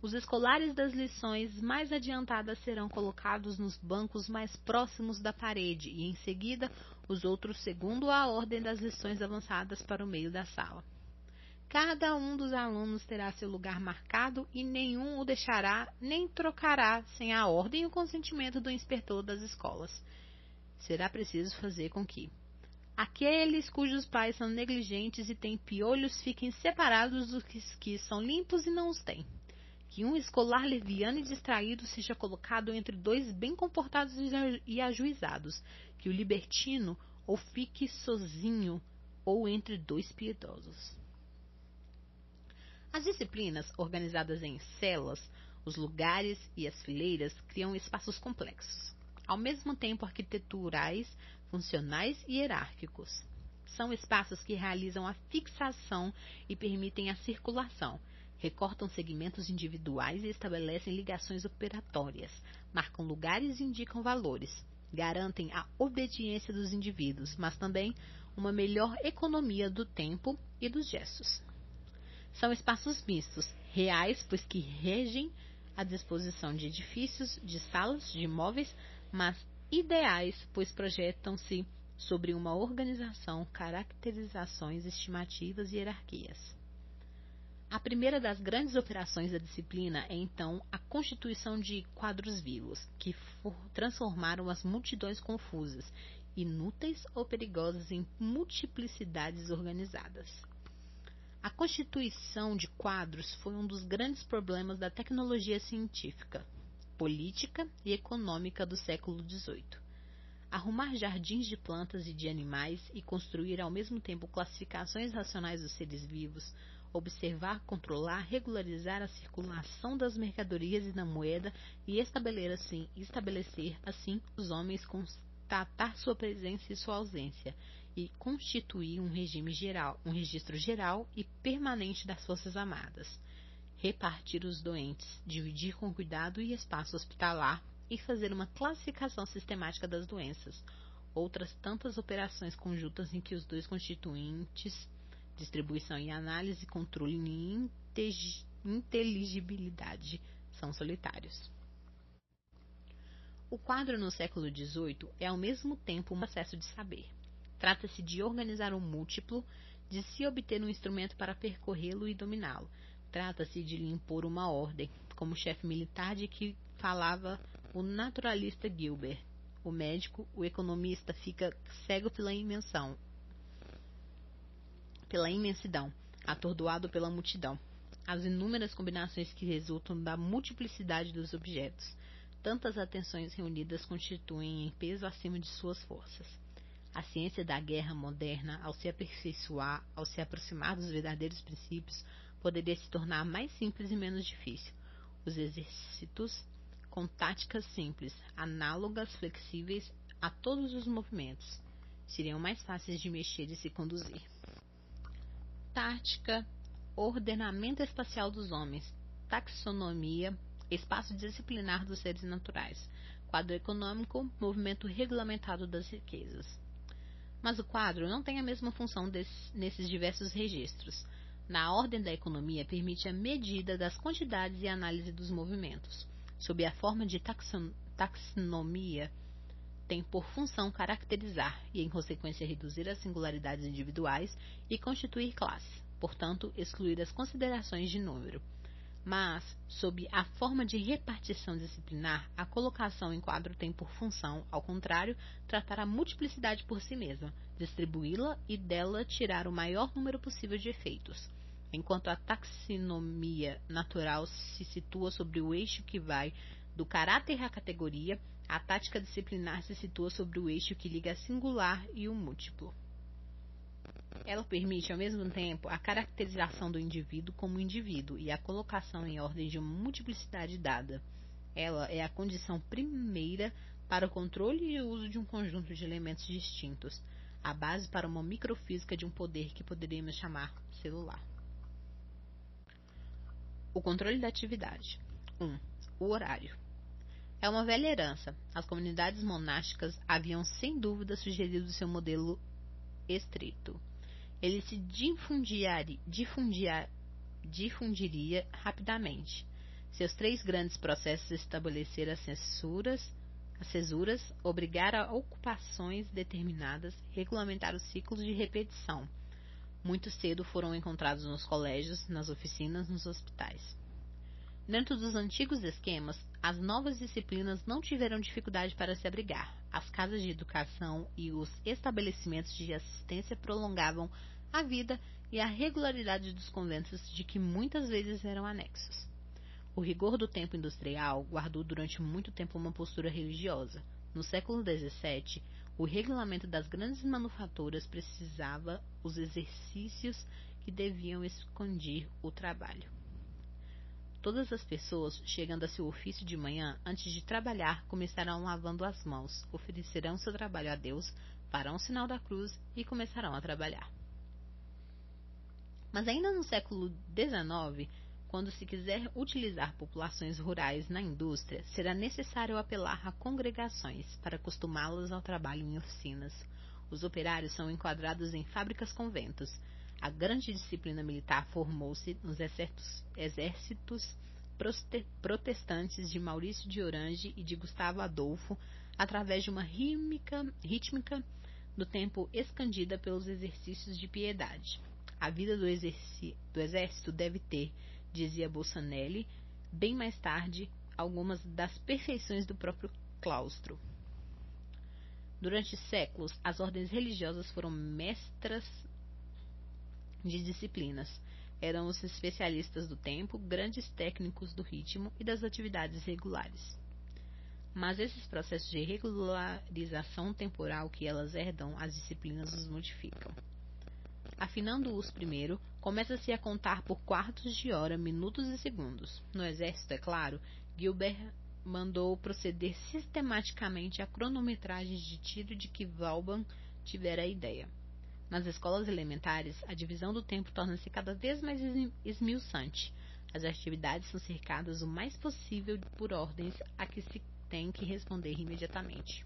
Os escolares das lições mais adiantadas serão colocados nos bancos mais próximos da parede e, em seguida, os outros segundo a ordem das lições avançadas para o meio da sala. Cada um dos alunos terá seu lugar marcado e nenhum o deixará nem trocará sem a ordem e o consentimento do inspetor das escolas. Será preciso fazer com que aqueles cujos pais são negligentes e têm piolhos fiquem separados dos que, que são limpos e não os têm que um escolar leviano e distraído seja colocado entre dois bem comportados e ajuizados, que o libertino ou fique sozinho ou entre dois piedosos. As disciplinas, organizadas em celas, os lugares e as fileiras criam espaços complexos, ao mesmo tempo arquiteturais, funcionais e hierárquicos. São espaços que realizam a fixação e permitem a circulação, recortam segmentos individuais e estabelecem ligações operatórias, marcam lugares e indicam valores, garantem a obediência dos indivíduos, mas também uma melhor economia do tempo e dos gestos. São espaços mistos, reais, pois que regem a disposição de edifícios, de salas, de imóveis, mas ideais, pois projetam-se sobre uma organização, caracterizações, estimativas e hierarquias. A primeira das grandes operações da disciplina é então a constituição de quadros vivos, que transformaram as multidões confusas, inúteis ou perigosas em multiplicidades organizadas. A constituição de quadros foi um dos grandes problemas da tecnologia científica, política e econômica do século XVIII. Arrumar jardins de plantas e de animais e construir ao mesmo tempo classificações racionais dos seres vivos observar, controlar, regularizar a circulação das mercadorias e da moeda e estabelecer assim, estabelecer assim os homens constatar sua presença e sua ausência e constituir um regime geral, um registro geral e permanente das forças armadas. Repartir os doentes, dividir com cuidado e espaço hospitalar, e fazer uma classificação sistemática das doenças. Outras tantas operações conjuntas em que os dois constituintes, distribuição e análise, controle e inteligibilidade, são solitários. O quadro no século XVIII é ao mesmo tempo um processo de saber. Trata-se de organizar o múltiplo, de se obter um instrumento para percorrê-lo e dominá-lo. Trata-se de lhe impor uma ordem, como chefe militar de que falava o naturalista Gilbert. O médico, o economista, fica cego pela imensão, pela imensidão, atordoado pela multidão. As inúmeras combinações que resultam da multiplicidade dos objetos. Tantas atenções reunidas constituem em peso acima de suas forças. A ciência da guerra moderna, ao se aperfeiçoar, ao se aproximar dos verdadeiros princípios, poderia se tornar mais simples e menos difícil. Os exércitos, com táticas simples, análogas, flexíveis a todos os movimentos, seriam mais fáceis de mexer e se conduzir. Tática, ordenamento espacial dos homens, taxonomia, espaço disciplinar dos seres naturais, quadro econômico, movimento regulamentado das riquezas. Mas o quadro não tem a mesma função desse, nesses diversos registros. Na ordem da economia, permite a medida das quantidades e análise dos movimentos. Sob a forma de taxon, taxonomia, tem por função caracterizar e, em consequência, reduzir as singularidades individuais e constituir classes, portanto, excluir as considerações de número mas, sob a forma de repartição disciplinar, a colocação em quadro tem por função, ao contrário, tratar a multiplicidade por si mesma, distribuí-la e dela tirar o maior número possível de efeitos. Enquanto a taxonomia natural se situa sobre o eixo que vai do caráter à categoria, a tática disciplinar se situa sobre o eixo que liga a singular e o múltiplo. Ela permite, ao mesmo tempo, a caracterização do indivíduo como indivíduo e a colocação em ordem de uma multiplicidade dada. Ela é a condição primeira para o controle e uso de um conjunto de elementos distintos, a base para uma microfísica de um poder que poderíamos chamar celular. O controle da atividade. 1. Um, o horário. É uma velha herança. As comunidades monásticas haviam sem dúvida sugerido seu modelo estrito ele se difundiria, difundiria rapidamente. Seus três grandes processos estabeleceram as censuras, as cesuras, obrigar a ocupações determinadas, regulamentar os ciclos de repetição. Muito cedo foram encontrados nos colégios, nas oficinas, nos hospitais. Dentro dos antigos esquemas, as novas disciplinas não tiveram dificuldade para se abrigar. As casas de educação e os estabelecimentos de assistência prolongavam a vida e a regularidade dos conventos de que muitas vezes eram anexos. O rigor do tempo industrial guardou durante muito tempo uma postura religiosa. No século XVII, o regulamento das grandes manufaturas precisava os exercícios que deviam esconder o trabalho. Todas as pessoas, chegando a seu ofício de manhã, antes de trabalhar, começarão lavando as mãos, oferecerão seu trabalho a Deus, farão o sinal da cruz e começarão a trabalhar. Mas ainda no século XIX, quando se quiser utilizar populações rurais na indústria, será necessário apelar a congregações para acostumá-las ao trabalho em oficinas. Os operários são enquadrados em fábricas-conventos. A grande disciplina militar formou-se nos exércitos, protestantes de Maurício de Orange e de Gustavo Adolfo, através de uma rítmica, rítmica do tempo escandida pelos exercícios de piedade. A vida do, do exército deve ter, dizia Bolsonelli, bem mais tarde, algumas das perfeições do próprio claustro. Durante séculos, as ordens religiosas foram mestras de disciplinas. Eram os especialistas do tempo, grandes técnicos do ritmo e das atividades regulares. Mas esses processos de regularização temporal que elas herdam, as disciplinas os modificam. Afinando-os primeiro, começa-se a contar por quartos de hora, minutos e segundos. No exército, é claro, Gilbert mandou proceder sistematicamente a cronometragens de tiro de que Vauban tivera a ideia. Nas escolas elementares, a divisão do tempo torna-se cada vez mais esmiuçante. As atividades são cercadas o mais possível por ordens a que se tem que responder imediatamente.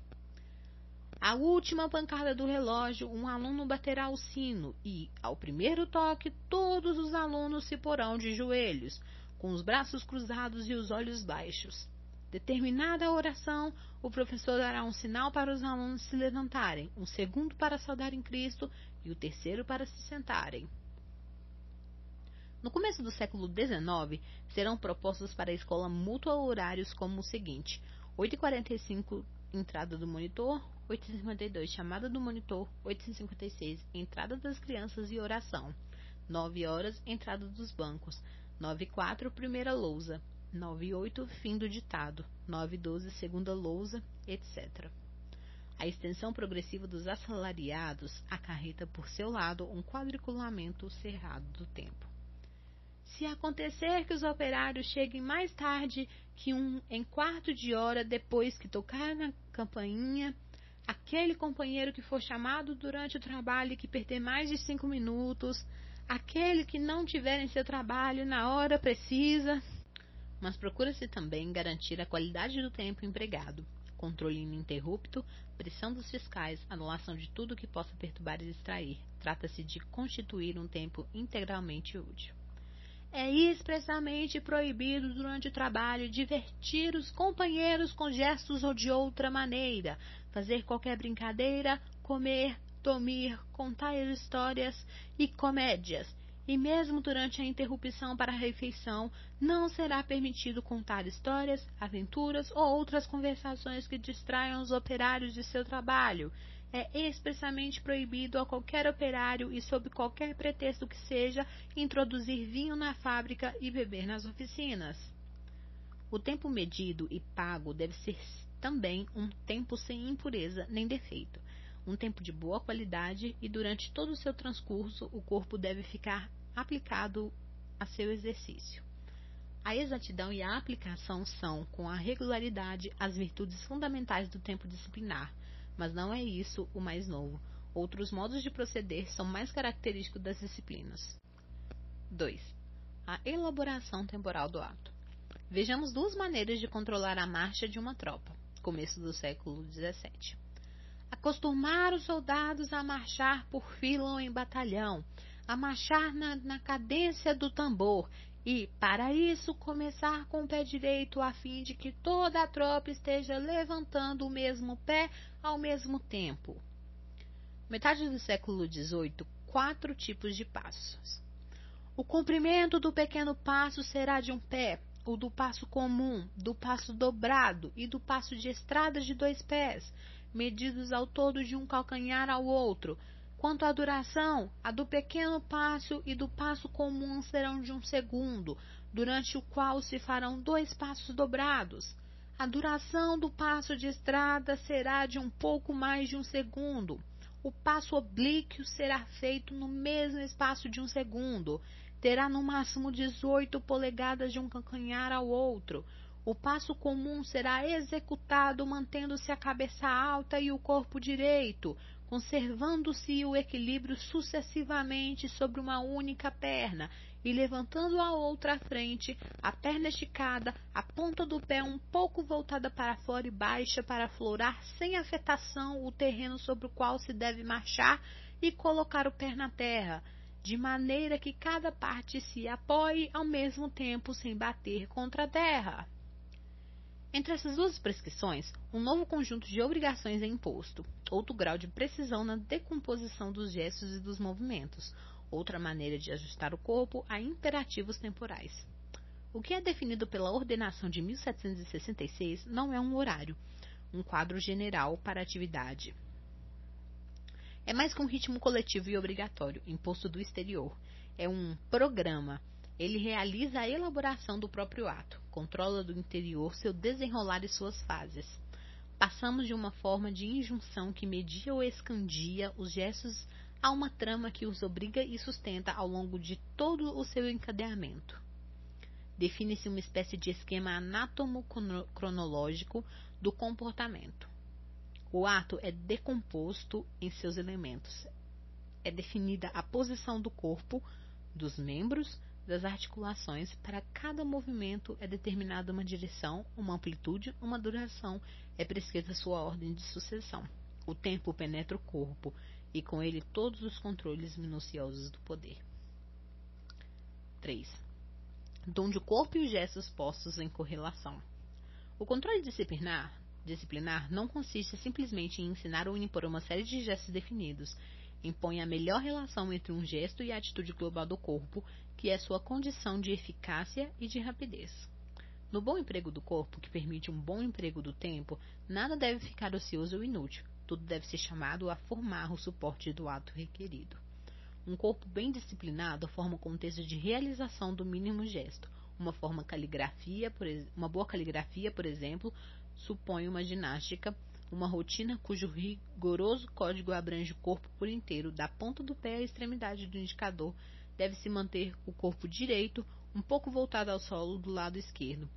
A última pancada do relógio, um aluno baterá o sino e, ao primeiro toque, todos os alunos se porão de joelhos, com os braços cruzados e os olhos baixos. Determinada a oração, o professor dará um sinal para os alunos se levantarem, um segundo para saudarem Cristo e o terceiro para se sentarem. No começo do século XIX, serão propostos para a escola mútua horários como o seguinte: 8h45, entrada do monitor, 8h52, chamada do monitor, 8h56, entrada das crianças e oração, 9 horas, entrada dos bancos, 9h04, primeira lousa, 9.8, fim do ditado. 9.12, segunda lousa, etc. A extensão progressiva dos assalariados acarreta por seu lado um quadriculamento cerrado do tempo. Se acontecer que os operários cheguem mais tarde que um em quarto de hora depois que tocar na campainha, aquele companheiro que for chamado durante o trabalho e que perder mais de cinco minutos, aquele que não tiver em seu trabalho na hora precisa, mas procura-se também garantir a qualidade do tempo empregado, controle ininterrupto, pressão dos fiscais, anulação de tudo que possa perturbar e distrair. Trata-se de constituir um tempo integralmente útil. É expressamente proibido durante o trabalho divertir os companheiros com gestos ou de outra maneira, fazer qualquer brincadeira, comer, dormir, contar histórias e comédias, e mesmo durante a interrupção para a refeição, não será permitido contar histórias, aventuras ou outras conversações que distraiam os operários de seu trabalho. É expressamente proibido a qualquer operário e, sob qualquer pretexto que seja, introduzir vinho na fábrica e beber nas oficinas. O tempo medido e pago deve ser também um tempo sem impureza nem defeito um tempo de boa qualidade e durante todo o seu transcurso o corpo deve ficar aplicado a seu exercício. A exatidão e a aplicação são, com a regularidade, as virtudes fundamentais do tempo disciplinar, mas não é isso o mais novo. Outros modos de proceder são mais característicos das disciplinas. 2. A elaboração temporal do ato. Vejamos duas maneiras de controlar a marcha de uma tropa, começo do século XVII. Acostumar os soldados a marchar por fila ou em batalhão, a marchar na, na cadência do tambor e, para isso, começar com o pé direito, a fim de que toda a tropa esteja levantando o mesmo pé ao mesmo tempo. Metade do século XVIII, quatro tipos de passos. O comprimento do pequeno passo será de um pé, o do passo comum, do passo dobrado e do passo de estrada de dois pés, medidos ao todo de um calcanhar ao outro, Quanto à duração, a do pequeno passo e do passo comum serão de um segundo, durante o qual se farão dois passos dobrados. A duração do passo de estrada será de um pouco mais de um segundo. O passo oblíquo será feito no mesmo espaço de um segundo. Terá no máximo 18 polegadas de um calcanhar ao outro. O passo comum será executado mantendo-se a cabeça alta e o corpo direito, conservando-se o equilíbrio sucessivamente sobre uma única perna e levantando a outra à frente, a perna esticada, a ponta do pé um pouco voltada para fora e baixa para aflorar sem afetação o terreno sobre o qual se deve marchar e colocar o pé na terra, de maneira que cada parte se apoie ao mesmo tempo sem bater contra a terra. Entre essas duas prescrições, um novo conjunto de obrigações é imposto, outro grau de precisão na decomposição dos gestos e dos movimentos, outra maneira de ajustar o corpo a imperativos temporais. O que é definido pela ordenação de 1766 não é um horário, um quadro general para a atividade. É mais que um ritmo coletivo e obrigatório, imposto do exterior. É um programa ele realiza a elaboração do próprio ato, controla do interior seu desenrolar e suas fases. Passamos de uma forma de injunção que media ou escandia os gestos a uma trama que os obriga e sustenta ao longo de todo o seu encadeamento. Define-se uma espécie de esquema anátomo-cronológico do comportamento. O ato é decomposto em seus elementos. É definida a posição do corpo, dos membros, das articulações, para cada movimento é determinada uma direção, uma amplitude, uma duração, é prescrita sua ordem de sucessão. O tempo penetra o corpo e com ele todos os controles minuciosos do poder. 3. Donde o corpo e os gestos postos em correlação. O controle disciplinar, disciplinar não consiste simplesmente em ensinar ou impor uma série de gestos definidos. Impõe a melhor relação entre um gesto e a atitude global do corpo, que é sua condição de eficácia e de rapidez. No bom emprego do corpo, que permite um bom emprego do tempo, nada deve ficar ocioso ou inútil. Tudo deve ser chamado a formar o suporte do ato requerido. Um corpo bem disciplinado forma o contexto de realização do mínimo gesto. Uma, forma caligrafia, uma boa caligrafia, por exemplo, supõe uma ginástica, uma rotina cujo rigoroso código abrange o corpo por inteiro, da ponta do pé à extremidade do indicador. Deve-se manter o corpo direito, um pouco voltado ao solo do lado esquerdo,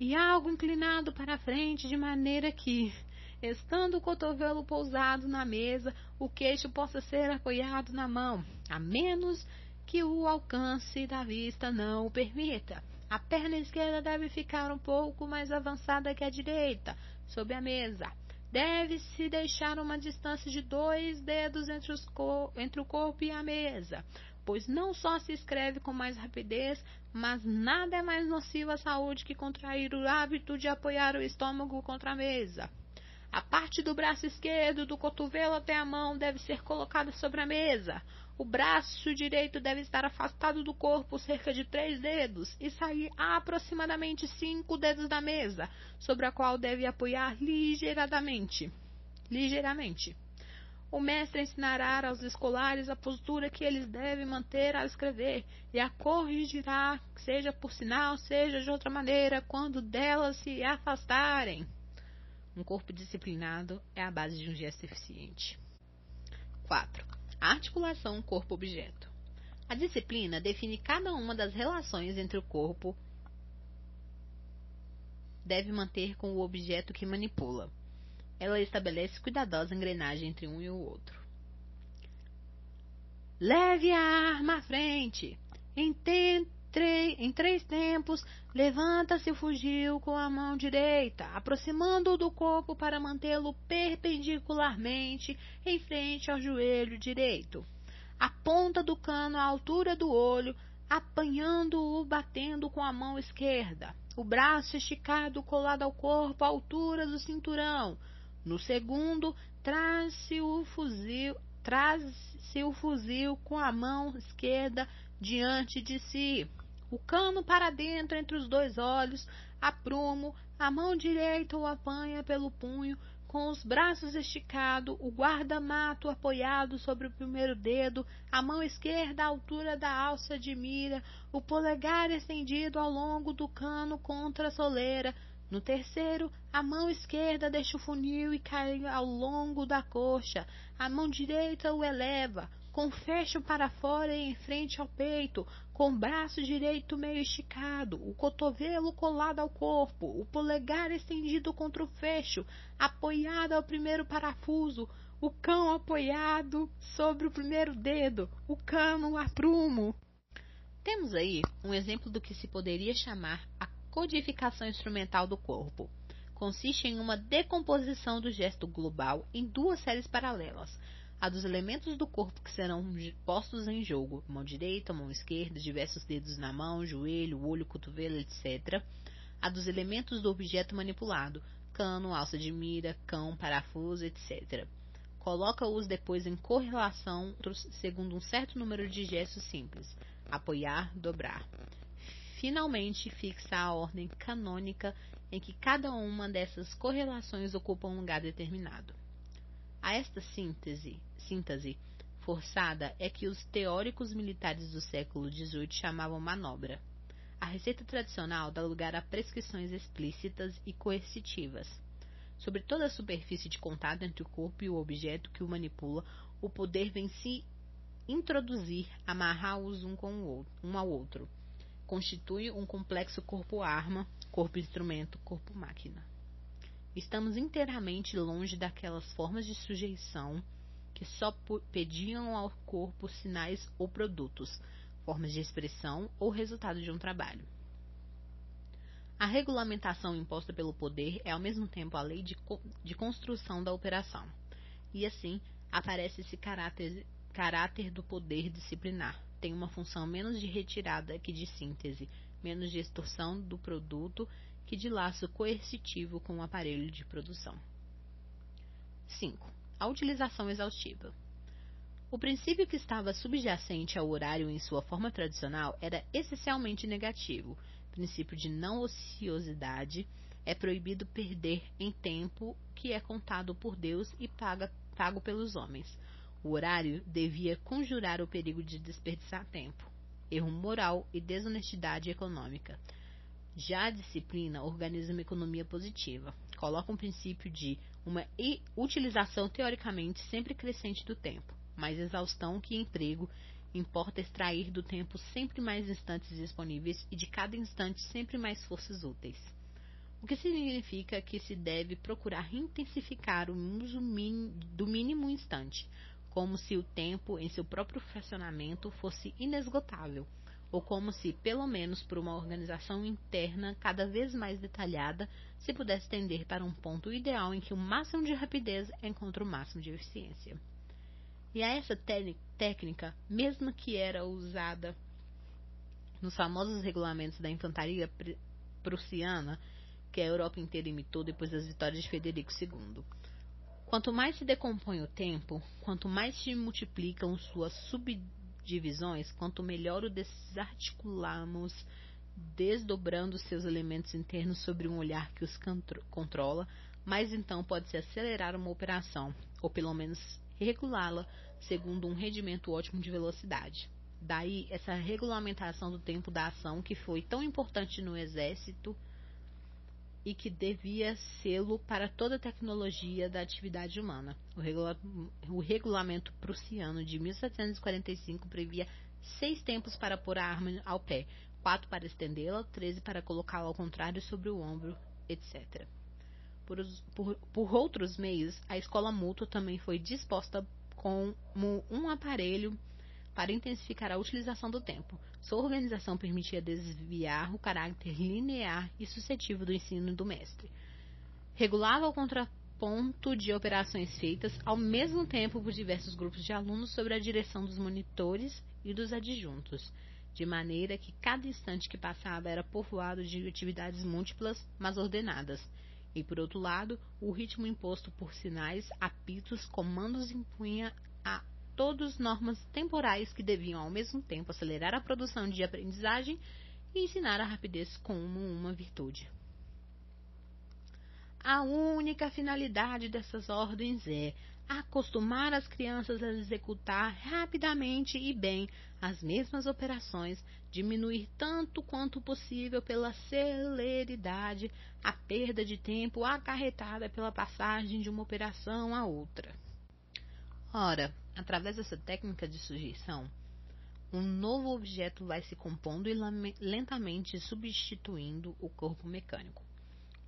e algo inclinado para a frente, de maneira que, estando o cotovelo pousado na mesa, o queixo possa ser apoiado na mão, a menos que o alcance da vista não o permita. A perna esquerda deve ficar um pouco mais avançada que a direita, sob a mesa. Deve-se deixar uma distância de dois dedos entre, entre, o corpo e a mesa, pois não só se escreve com mais rapidez, mas nada é mais nocivo à saúde que contrair o hábito de apoiar o estômago contra a mesa. A parte do braço esquerdo, do cotovelo até a mão, deve ser colocada sobre a mesa. O braço direito deve estar afastado do corpo cerca de três dedos e sair aproximadamente cinco dedos da mesa, sobre a qual deve apoiar ligeiramente. Ligeiramente. O mestre ensinará aos escolares a postura que eles devem manter ao escrever e a corrigirá, seja por sinal, seja de outra maneira, quando delas se afastarem. Um corpo disciplinado é a base de um gesto eficiente. 4. A articulação corpo-objeto. A disciplina define cada uma das relações entre o corpo deve manter com o objeto que manipula. Ela estabelece cuidadosa engrenagem entre um e o outro. Leve a arma à frente. Entenda em três tempos, levanta-se o fuzil com a mão direita, aproximando-o do corpo para mantê-lo perpendicularmente em frente ao joelho direito. A ponta do cano à altura do olho, apanhando-o batendo com a mão esquerda. O braço esticado colado ao corpo à altura do cinturão. No segundo, traz-se o fuzil, traz-se o fuzil com a mão esquerda diante de si o cano para dentro entre os dois olhos, aprumo, a mão direita o apanha pelo punho, com os braços esticados, o guarda-mato apoiado sobre o primeiro dedo, a mão esquerda à altura da alça de mira, o polegar estendido ao longo do cano contra a soleira. No terceiro, a mão esquerda deixa o funil e cai ao longo da coxa, a mão direita o eleva, com fecho para fora e em frente ao peito, com o braço direito meio esticado, o cotovelo colado ao corpo, o polegar estendido contra o fecho, apoiado ao primeiro parafuso, o cão apoiado sobre o primeiro dedo, o cano a prumo. Temos aí um exemplo do que se poderia chamar a codificação instrumental do corpo. Consiste em uma decomposição do gesto global em duas séries paralelas a dos elementos do corpo que serão postos em jogo, mão direita, mão esquerda, diversos dedos na mão, joelho, olho, cotovelo, etc. A dos elementos do objeto manipulado, cano, alça de mira, cão, parafuso, etc. Coloca-os depois em correlação segundo um certo número de gestos simples: apoiar, dobrar. Finalmente, fixa a ordem canônica em que cada uma dessas correlações ocupa um lugar determinado. A esta síntese, síntese forçada é que os teóricos militares do século XVIII chamavam manobra. A receita tradicional dá lugar a prescrições explícitas e coercitivas. Sobre toda a superfície de contato entre o corpo e o objeto que o manipula, o poder vem se introduzir, amarrar-os um, com o outro, um ao outro. Constitui um complexo corpo-arma, corpo-instrumento, corpo-máquina. Estamos inteiramente longe daquelas formas de sujeição que só pediam ao corpo sinais ou produtos, formas de expressão ou resultado de um trabalho. A regulamentação imposta pelo poder é ao mesmo tempo a lei de, de construção da operação, e assim aparece esse caráter, caráter do poder disciplinar. Tem uma função menos de retirada que de síntese, menos de extorsão do produto que de laço coercitivo com o aparelho de produção. 5. A utilização exaustiva. O princípio que estava subjacente ao horário em sua forma tradicional era essencialmente negativo. Princípio de não ociosidade é proibido perder em tempo que é contado por Deus e paga, pago pelos homens. O horário devia conjurar o perigo de desperdiçar tempo, erro moral e desonestidade econômica. Já a disciplina organiza uma economia positiva, coloca um princípio de uma utilização teoricamente sempre crescente do tempo mais exaustão que emprego, importa extrair do tempo sempre mais instantes disponíveis e de cada instante sempre mais forças úteis. O que significa que se deve procurar intensificar o uso do mínimo instante, como se o tempo em seu próprio fracionamento fosse inesgotável, ou como se, pelo menos por uma organização interna cada vez mais detalhada, se pudesse tender para um ponto ideal em que o máximo de rapidez encontra o máximo de eficiência. E a essa técnica, mesmo que era usada nos famosos regulamentos da infantaria prussiana, que a Europa inteira imitou depois das vitórias de Federico II. Quanto mais se decompõe o tempo, quanto mais se multiplicam suas subdivisões, quanto melhor o desarticulamos, desdobrando seus elementos internos sobre um olhar que os controla, mais então pode-se acelerar uma operação, ou pelo menos regulá-la segundo um rendimento ótimo de velocidade. Daí essa regulamentação do tempo da ação que foi tão importante no exército e que devia sê-lo para toda a tecnologia da atividade humana. O, regula o regulamento prussiano de 1745 previa seis tempos para pôr a arma ao pé, quatro para estendê-la, treze para colocá-la ao contrário sobre o ombro, etc. Por, por, por outros meios, a escola mútua também foi disposta como um aparelho para intensificar a utilização do tempo. Sua organização permitia desviar o caráter linear e suscetível do ensino do mestre. Regulava o contraponto de operações feitas ao mesmo tempo por diversos grupos de alunos sob a direção dos monitores e dos adjuntos, de maneira que cada instante que passava era povoado de atividades múltiplas, mas ordenadas e, por outro lado, o ritmo imposto por sinais, apitos, comandos impunha a todos normas temporais que deviam ao mesmo tempo acelerar a produção de aprendizagem e ensinar a rapidez como uma virtude. A única finalidade dessas ordens é acostumar as crianças a executar rapidamente e bem as mesmas operações, diminuir tanto quanto possível pela celeridade a perda de tempo acarretada pela passagem de uma operação a outra. Ora, através dessa técnica de sujeição, um novo objeto vai se compondo e lentamente substituindo o corpo mecânico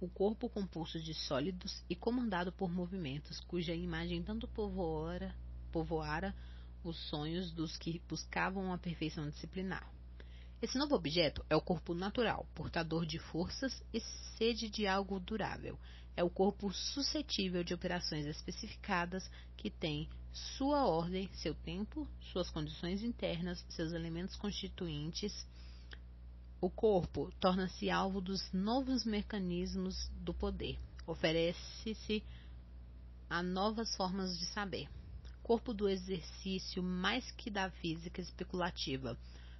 o corpo composto de sólidos e comandado por movimentos, cuja imagem tanto povoara, povoara os sonhos dos que buscavam a perfeição disciplinar. Esse novo objeto é o corpo natural, portador de forças e sede de algo durável. É o corpo suscetível de operações especificadas que tem sua ordem, seu tempo, suas condições internas, seus elementos constituintes o corpo torna-se alvo dos novos mecanismos do poder. Oferece-se a novas formas de saber. Corpo do exercício mais que da física especulativa.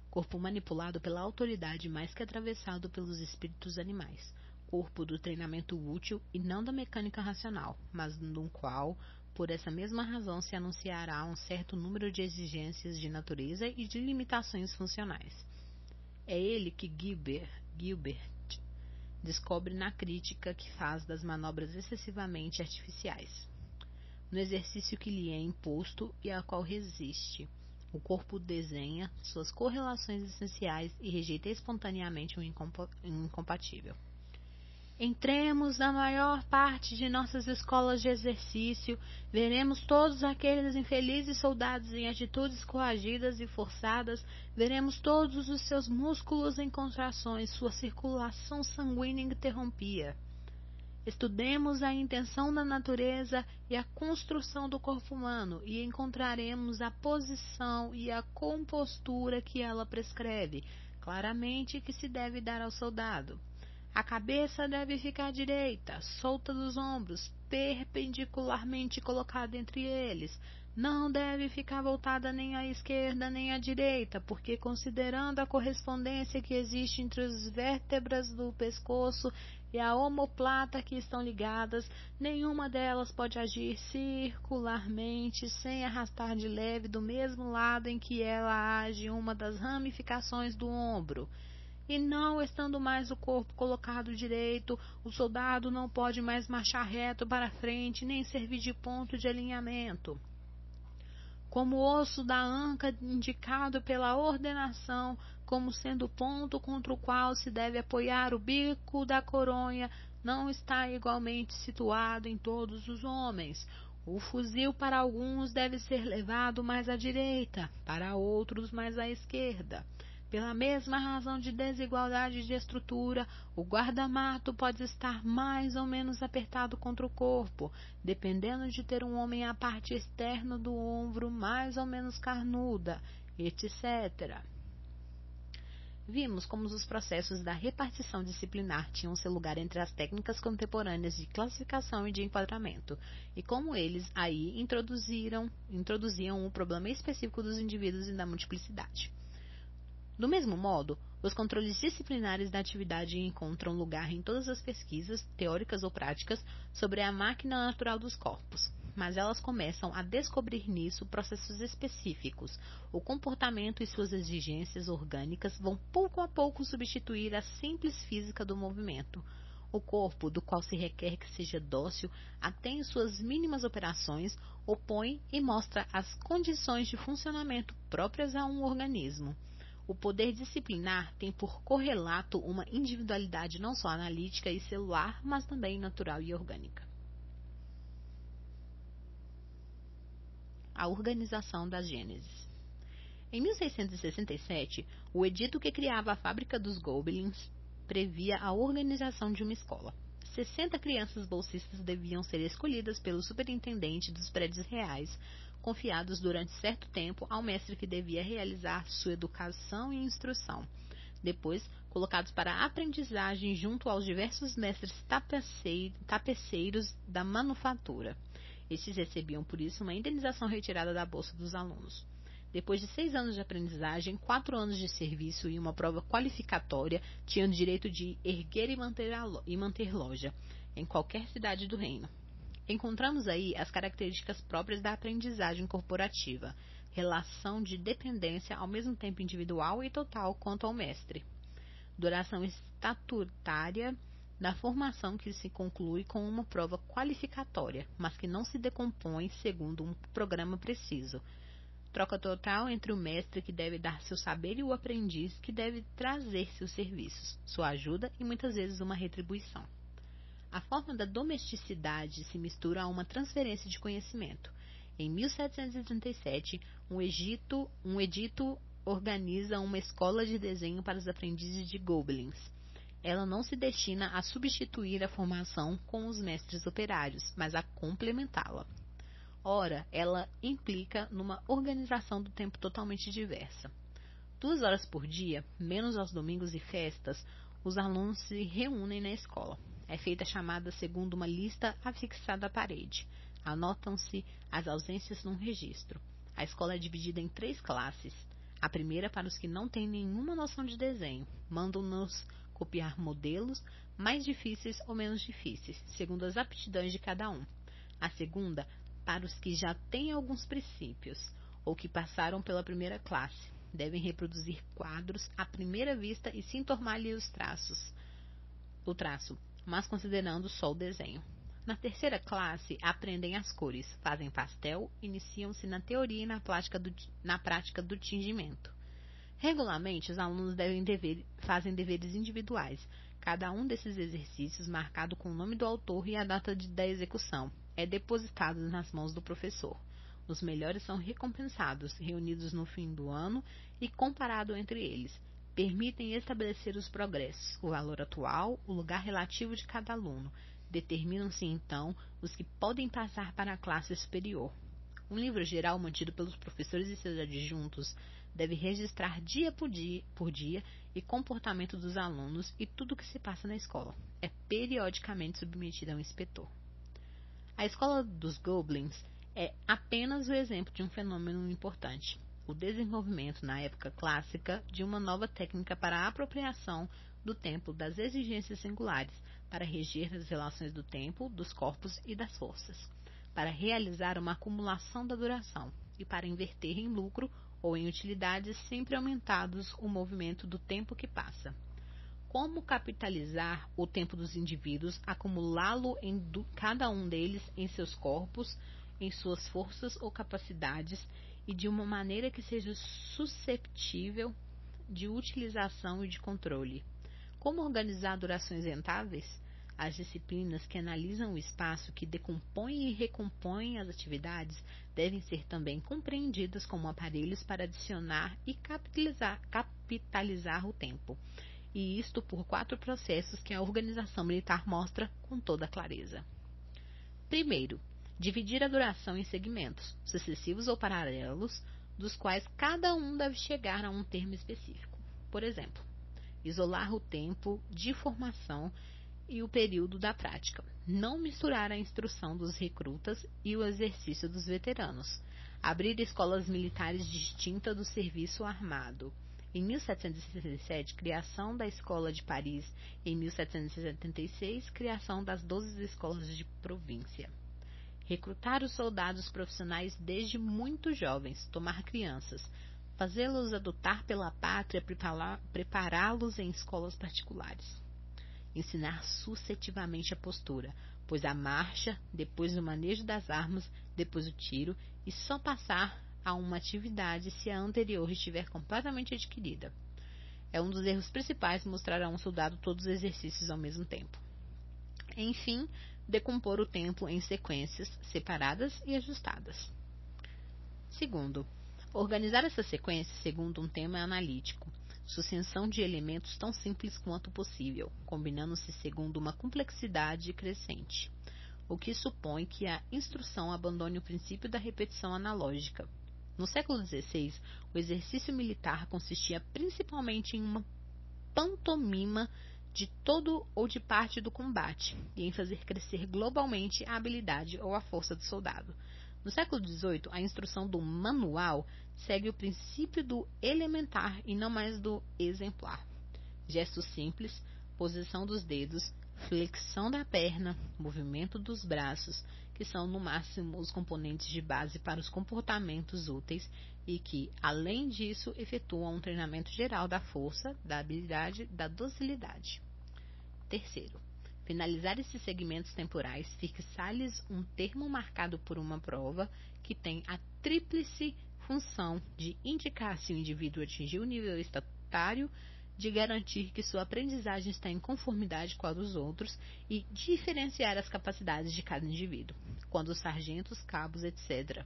Corpo manipulado pela autoridade mais que atravessado pelos espíritos animais. Corpo do treinamento útil e não da mecânica racional, mas no qual, por essa mesma razão, se anunciará um certo número de exigências de natureza e de limitações funcionais. É ele que Gilbert, Gilbert descobre na crítica que faz das manobras excessivamente artificiais. No exercício que lhe é imposto e a qual resiste, o corpo desenha suas correlações essenciais e rejeita espontaneamente o incompatível. Entremos na maior parte de nossas escolas de exercício, veremos todos aqueles infelizes soldados em atitudes coagidas e forçadas, veremos todos os seus músculos em contrações, sua circulação sanguínea interrompida. Estudemos a intenção da natureza e a construção do corpo humano e encontraremos a posição e a compostura que ela prescreve, claramente que se deve dar ao soldado. A cabeça deve ficar direita, solta dos ombros, perpendicularmente colocada entre eles. Não deve ficar voltada nem à esquerda nem à direita, porque, considerando a correspondência que existe entre as vértebras do pescoço e a omoplata que estão ligadas, nenhuma delas pode agir circularmente sem arrastar de leve do mesmo lado em que ela age uma das ramificações do ombro e não estando mais o corpo colocado direito, o soldado não pode mais marchar reto para frente, nem servir de ponto de alinhamento. Como o osso da anca indicado pela ordenação como sendo o ponto contra o qual se deve apoiar o bico da coronha, não está igualmente situado em todos os homens. O fuzil para alguns deve ser levado mais à direita, para outros mais à esquerda. Pela mesma razão de desigualdade de estrutura, o guarda-mato pode estar mais ou menos apertado contra o corpo, dependendo de ter um homem à parte externa do ombro mais ou menos carnuda, etc. Vimos como os processos da repartição disciplinar tinham seu lugar entre as técnicas contemporâneas de classificação e de enquadramento, e como eles aí introduziram, introduziam o problema específico dos indivíduos e da multiplicidade. Do mesmo modo, os controles disciplinares da atividade encontram lugar em todas as pesquisas, teóricas ou práticas, sobre a máquina natural dos corpos, mas elas começam a descobrir nisso processos específicos. O comportamento e suas exigências orgânicas vão pouco a pouco substituir a simples física do movimento. O corpo, do qual se requer que seja dócil, até em suas mínimas operações, opõe e mostra as condições de funcionamento próprias a um organismo. O poder disciplinar tem por correlato uma individualidade não só analítica e celular, mas também natural e orgânica. A organização das Gênesis. Em 1667, o edito que criava a fábrica dos Gobelins previa a organização de uma escola. 60 crianças bolsistas deviam ser escolhidas pelo superintendente dos prédios reais confiados durante certo tempo ao mestre que devia realizar sua educação e instrução. Depois, colocados para aprendizagem junto aos diversos mestres tapeceiros da manufatura. Estes recebiam, por isso, uma indenização retirada da bolsa dos alunos. Depois de seis anos de aprendizagem, quatro anos de serviço e uma prova qualificatória, tinham direito de erguer e manter, e manter loja em qualquer cidade do reino. Encontramos aí as características próprias da aprendizagem corporativa, relação de dependência ao mesmo tempo individual e total quanto ao mestre. Duração estatutária da formação que se conclui com uma prova qualificatória, mas que não se decompõe segundo um programa preciso. Troca total entre o mestre que deve dar seu saber e o aprendiz que deve trazer seus serviços, sua ajuda e muitas vezes uma retribuição. A forma da domesticidade se mistura a uma transferência de conhecimento. Em 1737, um, Egito, um edito organiza uma escola de desenho para os aprendizes de Gobelins. Ela não se destina a substituir a formação com os mestres operários, mas a complementá-la. Ora, ela implica numa organização do tempo totalmente diversa. Duas horas por dia, menos aos domingos e festas, os alunos se reúnem na escola. É feita a chamada segundo uma lista afixada à parede. Anotam-se as ausências num registro. A escola é dividida em três classes. A primeira para os que não têm nenhuma noção de desenho. Mandam-nos copiar modelos mais difíceis ou menos difíceis, segundo as aptidões de cada um. A segunda para os que já têm alguns princípios ou que passaram pela primeira classe. Devem reproduzir quadros à primeira vista e sintomar-lhe os traços. O traço mas considerando só o desenho. Na terceira classe, aprendem as cores, fazem pastel, iniciam-se na teoria e na prática do, na prática do tingimento. Regularmente, os alunos dever, fazem deveres individuais. Cada um desses exercícios, marcado com o nome do autor e a data de, da execução, é depositado nas mãos do professor. Os melhores são recompensados, reunidos no fim do ano e comparado entre eles. Permitem estabelecer os progressos, o valor atual, o lugar relativo de cada aluno. Determinam-se então os que podem passar para a classe superior. Um livro geral mantido pelos professores e seus adjuntos deve registrar dia por dia, por dia e comportamento dos alunos e tudo o que se passa na escola. É periodicamente submetido a um inspetor. A escola dos Goblins é apenas o exemplo de um fenômeno importante, o desenvolvimento na época clássica de uma nova técnica para a apropriação do tempo das exigências singulares, para reger as relações do tempo, dos corpos e das forças, para realizar uma acumulação da duração e para inverter em lucro ou em utilidades sempre aumentados o movimento do tempo que passa. Como capitalizar o tempo dos indivíduos, acumulá-lo em cada um deles em seus corpos, em suas forças ou capacidades e de uma maneira que seja susceptível de utilização e de controle. Como organizar durações rentáveis? As disciplinas que analisam o espaço, que decompõem e recompõem as atividades, devem ser também compreendidas como aparelhos para adicionar e capitalizar, capitalizar o tempo. E isto por quatro processos que a organização militar mostra com toda clareza. Primeiro, dividir a duração em segmentos, sucessivos ou paralelos, dos quais cada um deve chegar a um termo específico. Por exemplo, isolar o tempo de formação e o período da prática. Não misturar a instrução dos recrutas e o exercício dos veteranos. Abrir escolas militares distintas do serviço armado. Em 1767, criação da Escola de Paris. Em 1776, criação das 12 escolas de província recrutar os soldados profissionais desde muito jovens, tomar crianças, fazê-los adotar pela pátria, prepará-los em escolas particulares. Ensinar sucessivamente a postura, pois a marcha, depois o manejo das armas, depois o tiro, e só passar a uma atividade se a anterior estiver completamente adquirida. É um dos erros principais mostrar a um soldado todos os exercícios ao mesmo tempo. Enfim, decompor o tempo em sequências separadas e ajustadas. Segundo, organizar essas sequências segundo um tema analítico, sucessão de elementos tão simples quanto possível, combinando-se segundo uma complexidade crescente, o que supõe que a instrução abandone o princípio da repetição analógica. No século XVI, o exercício militar consistia principalmente em uma pantomima de todo ou de parte do combate e em fazer crescer globalmente a habilidade ou a força do soldado. No século XVIII, a instrução do manual segue o princípio do elementar e não mais do exemplar. Gestos simples, posição dos dedos, flexão da perna, movimento dos braços, que são no máximo os componentes de base para os comportamentos úteis e que, além disso, efetuam um treinamento geral da força, da habilidade, da docilidade. Terceiro, finalizar esses segmentos temporais, fixar-lhes um termo marcado por uma prova que tem a tríplice função de indicar se o indivíduo atingiu o nível estatutário, de garantir que sua aprendizagem está em conformidade com a dos outros e diferenciar as capacidades de cada indivíduo, quando os sargentos, cabos, etc.,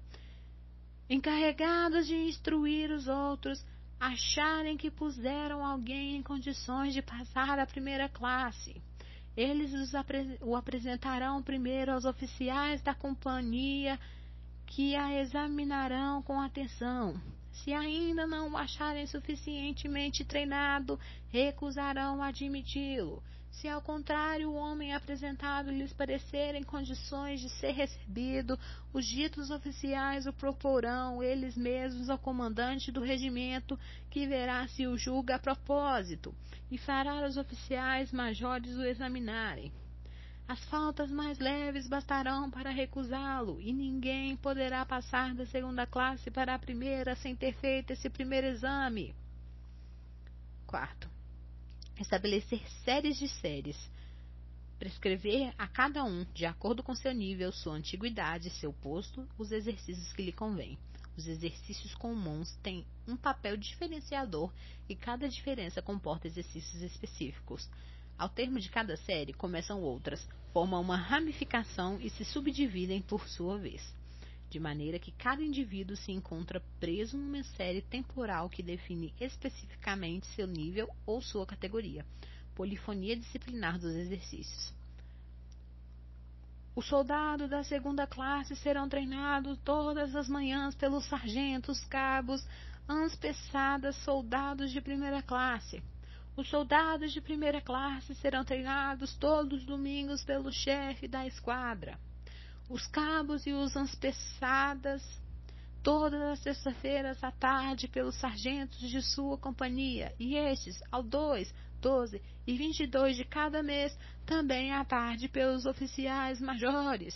encarregados de instruir os outros, acharem que puseram alguém em condições de passar a primeira classe. Eles o apresentarão primeiro aos oficiais da companhia, que a examinarão com atenção. Se ainda não o acharem suficientemente treinado, recusarão admiti-lo. Se ao contrário o homem apresentado lhes parecer em condições de ser recebido, os ditos oficiais o proporão eles mesmos ao comandante do regimento, que verá se o julga a propósito, e fará os oficiais majores o examinarem. As faltas mais leves bastarão para recusá-lo, e ninguém poderá passar da segunda classe para a primeira sem ter feito esse primeiro exame. Quarto, estabelecer séries de séries, prescrever a cada um, de acordo com seu nível, sua antiguidade, seu posto, os exercícios que lhe convêm. Os exercícios comuns têm um papel diferenciador e cada diferença comporta exercícios específicos. Ao termo de cada série, começam outras, formam uma ramificação e se subdividem por sua vez, de maneira que cada indivíduo se encontra preso numa série temporal que define especificamente seu nível ou sua categoria. Polifonia disciplinar dos exercícios. Os soldados da segunda classe serão treinados todas as manhãs pelos sargentos, cabos, ans pesadas, soldados de primeira classe. Os soldados de primeira classe serão treinados todos os domingos pelo chefe da esquadra. Os cabos e os ans pesadas todas as sextas-feiras à tarde pelos sargentos de sua companhia, e estes, ao 2, 12 e 22 de cada mês, também à tarde pelos oficiais majores.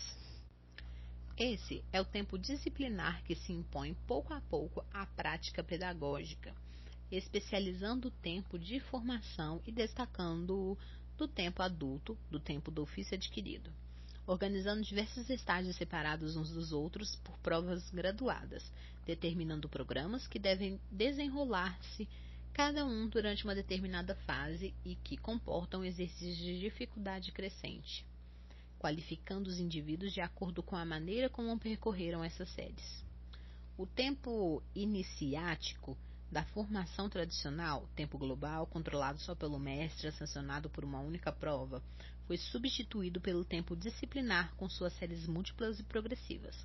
Esse é o tempo disciplinar que se impõe pouco a pouco à prática pedagógica, especializando o tempo de formação e destacando-o do tempo adulto, do tempo do ofício adquirido organizando diversos estágios separados uns dos outros por provas graduadas, determinando programas que devem desenrolar-se cada um durante uma determinada fase e que comportam exercícios de dificuldade crescente, qualificando os indivíduos de acordo com a maneira como percorreram essas séries. O tempo iniciático da formação tradicional, tempo global, controlado só pelo mestre, sancionado por uma única prova, foi substituído pelo tempo disciplinar com suas séries múltiplas e progressivas.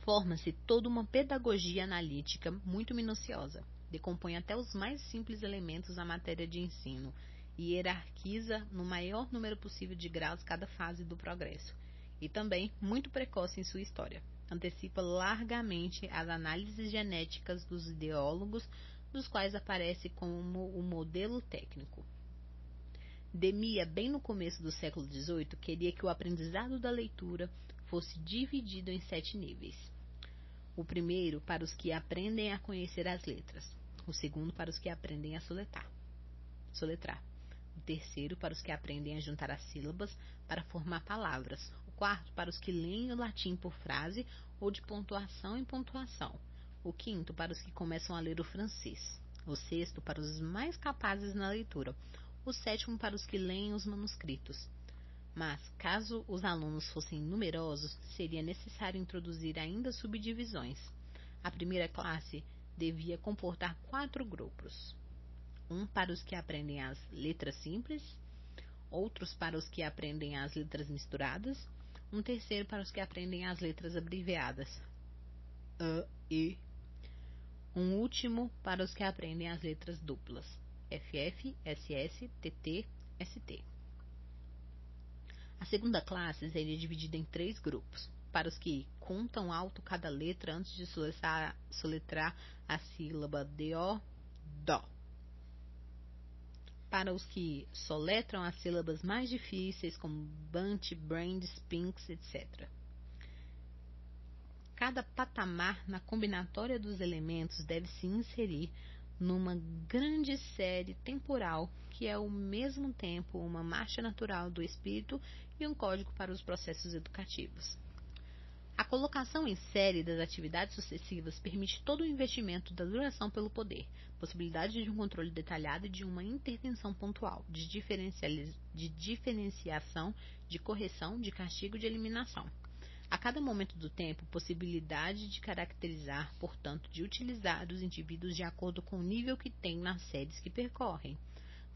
Forma-se toda uma pedagogia analítica muito minuciosa, decompõe até os mais simples elementos da matéria de ensino e hierarquiza no maior número possível de graus cada fase do progresso, e também muito precoce em sua história. Antecipa largamente as análises genéticas dos ideólogos, dos quais aparece como o modelo técnico. Demia, bem no começo do século XVIII, queria que o aprendizado da leitura fosse dividido em sete níveis. O primeiro para os que aprendem a conhecer as letras, o segundo para os que aprendem a soletrar, soletrar. o terceiro para os que aprendem a juntar as sílabas para formar palavras, o quarto para os que leem o latim por frase ou de pontuação em pontuação, o quinto para os que começam a ler o francês, o sexto para os mais capazes na leitura, o sétimo para os que leem os manuscritos. Mas, caso os alunos fossem numerosos, seria necessário introduzir ainda subdivisões. A primeira classe devia comportar quatro grupos: um para os que aprendem as letras simples, outros para os que aprendem as letras misturadas, um terceiro para os que aprendem as letras abreviadas, A, E, um último para os que aprendem as letras duplas, FF, SS, TT, ST. A segunda classe seria dividida em três grupos. Para os que contam alto cada letra antes de soletrar, a sílaba DO, DO. Para os que soletram as sílabas mais difíceis, como Bunt, Brand, Spinks, etc. Cada patamar na combinatória dos elementos deve se inserir numa grande série temporal que é ao mesmo tempo uma marcha natural do espírito e um código para os processos educativos. A colocação em série das atividades sucessivas permite todo o investimento da duração pelo poder, possibilidade de um controle detalhado e de uma intervenção pontual, de, de diferenciação, de correção, de castigo e de eliminação. A cada momento do tempo, possibilidade de caracterizar, portanto, de utilizar os indivíduos de acordo com o nível que têm nas séries que percorrem.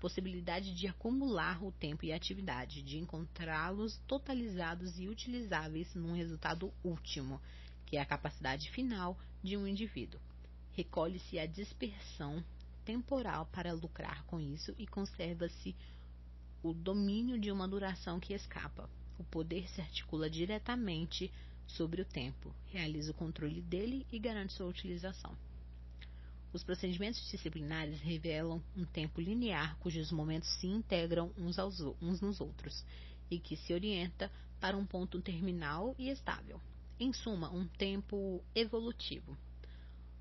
Possibilidade de acumular o tempo e a atividade, de encontrá-los totalizados e utilizáveis num resultado último, que é a capacidade final de um indivíduo. Recolhe-se a dispersão temporal para lucrar com isso e conserva-se o domínio de uma duração que escapa. O poder se articula diretamente sobre o tempo, realiza o controle dele e garante sua utilização. Os procedimentos disciplinares revelam um tempo linear cujos momentos se integram uns, aos, uns nos outros e que se orienta para um ponto terminal e estável. Em suma, um tempo evolutivo.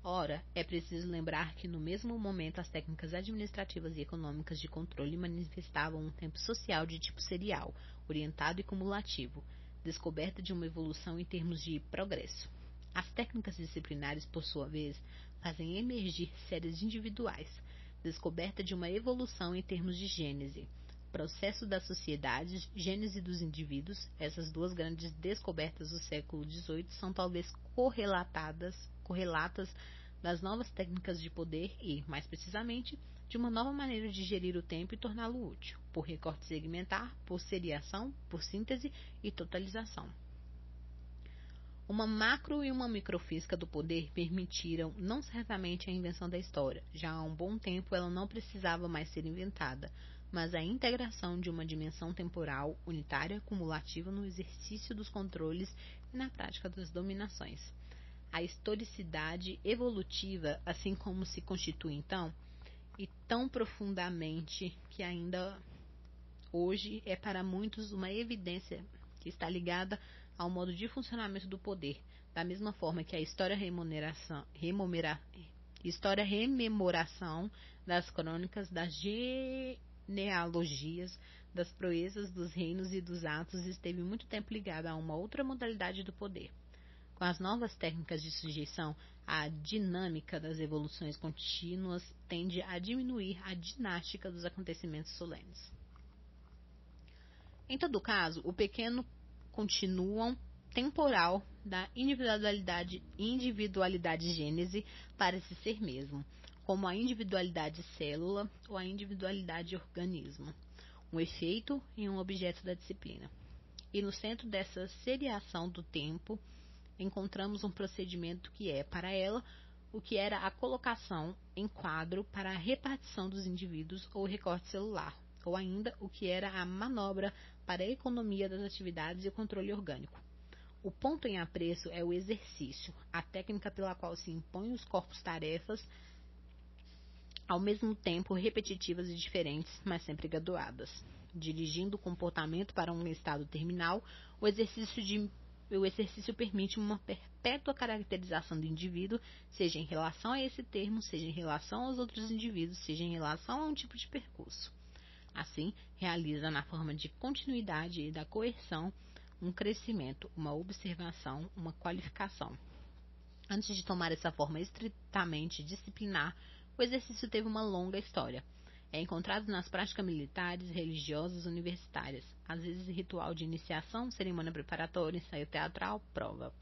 Ora, é preciso lembrar que no mesmo momento as técnicas administrativas e econômicas de controle manifestavam um tempo social de tipo serial, orientado e cumulativo, descoberta de uma evolução em termos de progresso. As técnicas disciplinares, por sua vez, fazem emergir séries individuais, descoberta de uma evolução em termos de gênese. Processo das sociedades, gênese dos indivíduos, essas duas grandes descobertas do século XVIII são talvez correlatadas, correlatas das novas técnicas de poder e, mais precisamente, de uma nova maneira de gerir o tempo e torná-lo útil, por recorte segmentar, por seriação, por síntese e totalização. Uma macro e uma microfísica do poder permitiram não certamente a invenção da história. Já há um bom tempo ela não precisava mais ser inventada, mas a integração de uma dimensão temporal unitária cumulativa no exercício dos controles e na prática das dominações. A historicidade evolutiva, assim como se constitui então, e tão profundamente que ainda hoje é para muitos uma evidência que está ligada ao modo de funcionamento do poder, da mesma forma que a história remuneração, remomera, história rememoração das crônicas, das genealogias, das proezas dos reinos e dos atos esteve muito tempo ligada a uma outra modalidade do poder. Com as novas técnicas de sujeição, a dinâmica das evoluções contínuas tende a diminuir a dinástica dos acontecimentos solenes. Em todo caso, o pequeno continuam temporal da individualidade, individualidade gênese parece ser mesmo, como a individualidade célula ou a individualidade organismo, um efeito e um objeto da disciplina. E no centro dessa seriação do tempo, encontramos um procedimento que é, para ela, o que era a colocação em quadro para a repartição dos indivíduos ou recorte celular, ou ainda o que era a manobra para a economia das atividades e o controle orgânico. O ponto em apreço é o exercício, a técnica pela qual se impõem os corpos-tarefas, ao mesmo tempo repetitivas e diferentes, mas sempre graduadas. Dirigindo o comportamento para um estado terminal, o exercício, de, o exercício permite uma perpétua caracterização do indivíduo, seja em relação a esse termo, seja em relação aos outros indivíduos, seja em relação a um tipo de percurso. Assim, realiza na forma de continuidade e da coerção um crescimento, uma observação, uma qualificação. Antes de tomar essa forma estritamente disciplinar, o exercício teve uma longa história. É encontrado nas práticas militares, religiosas, universitárias, às vezes ritual de iniciação, cerimônia preparatória, ensaio teatral, prova.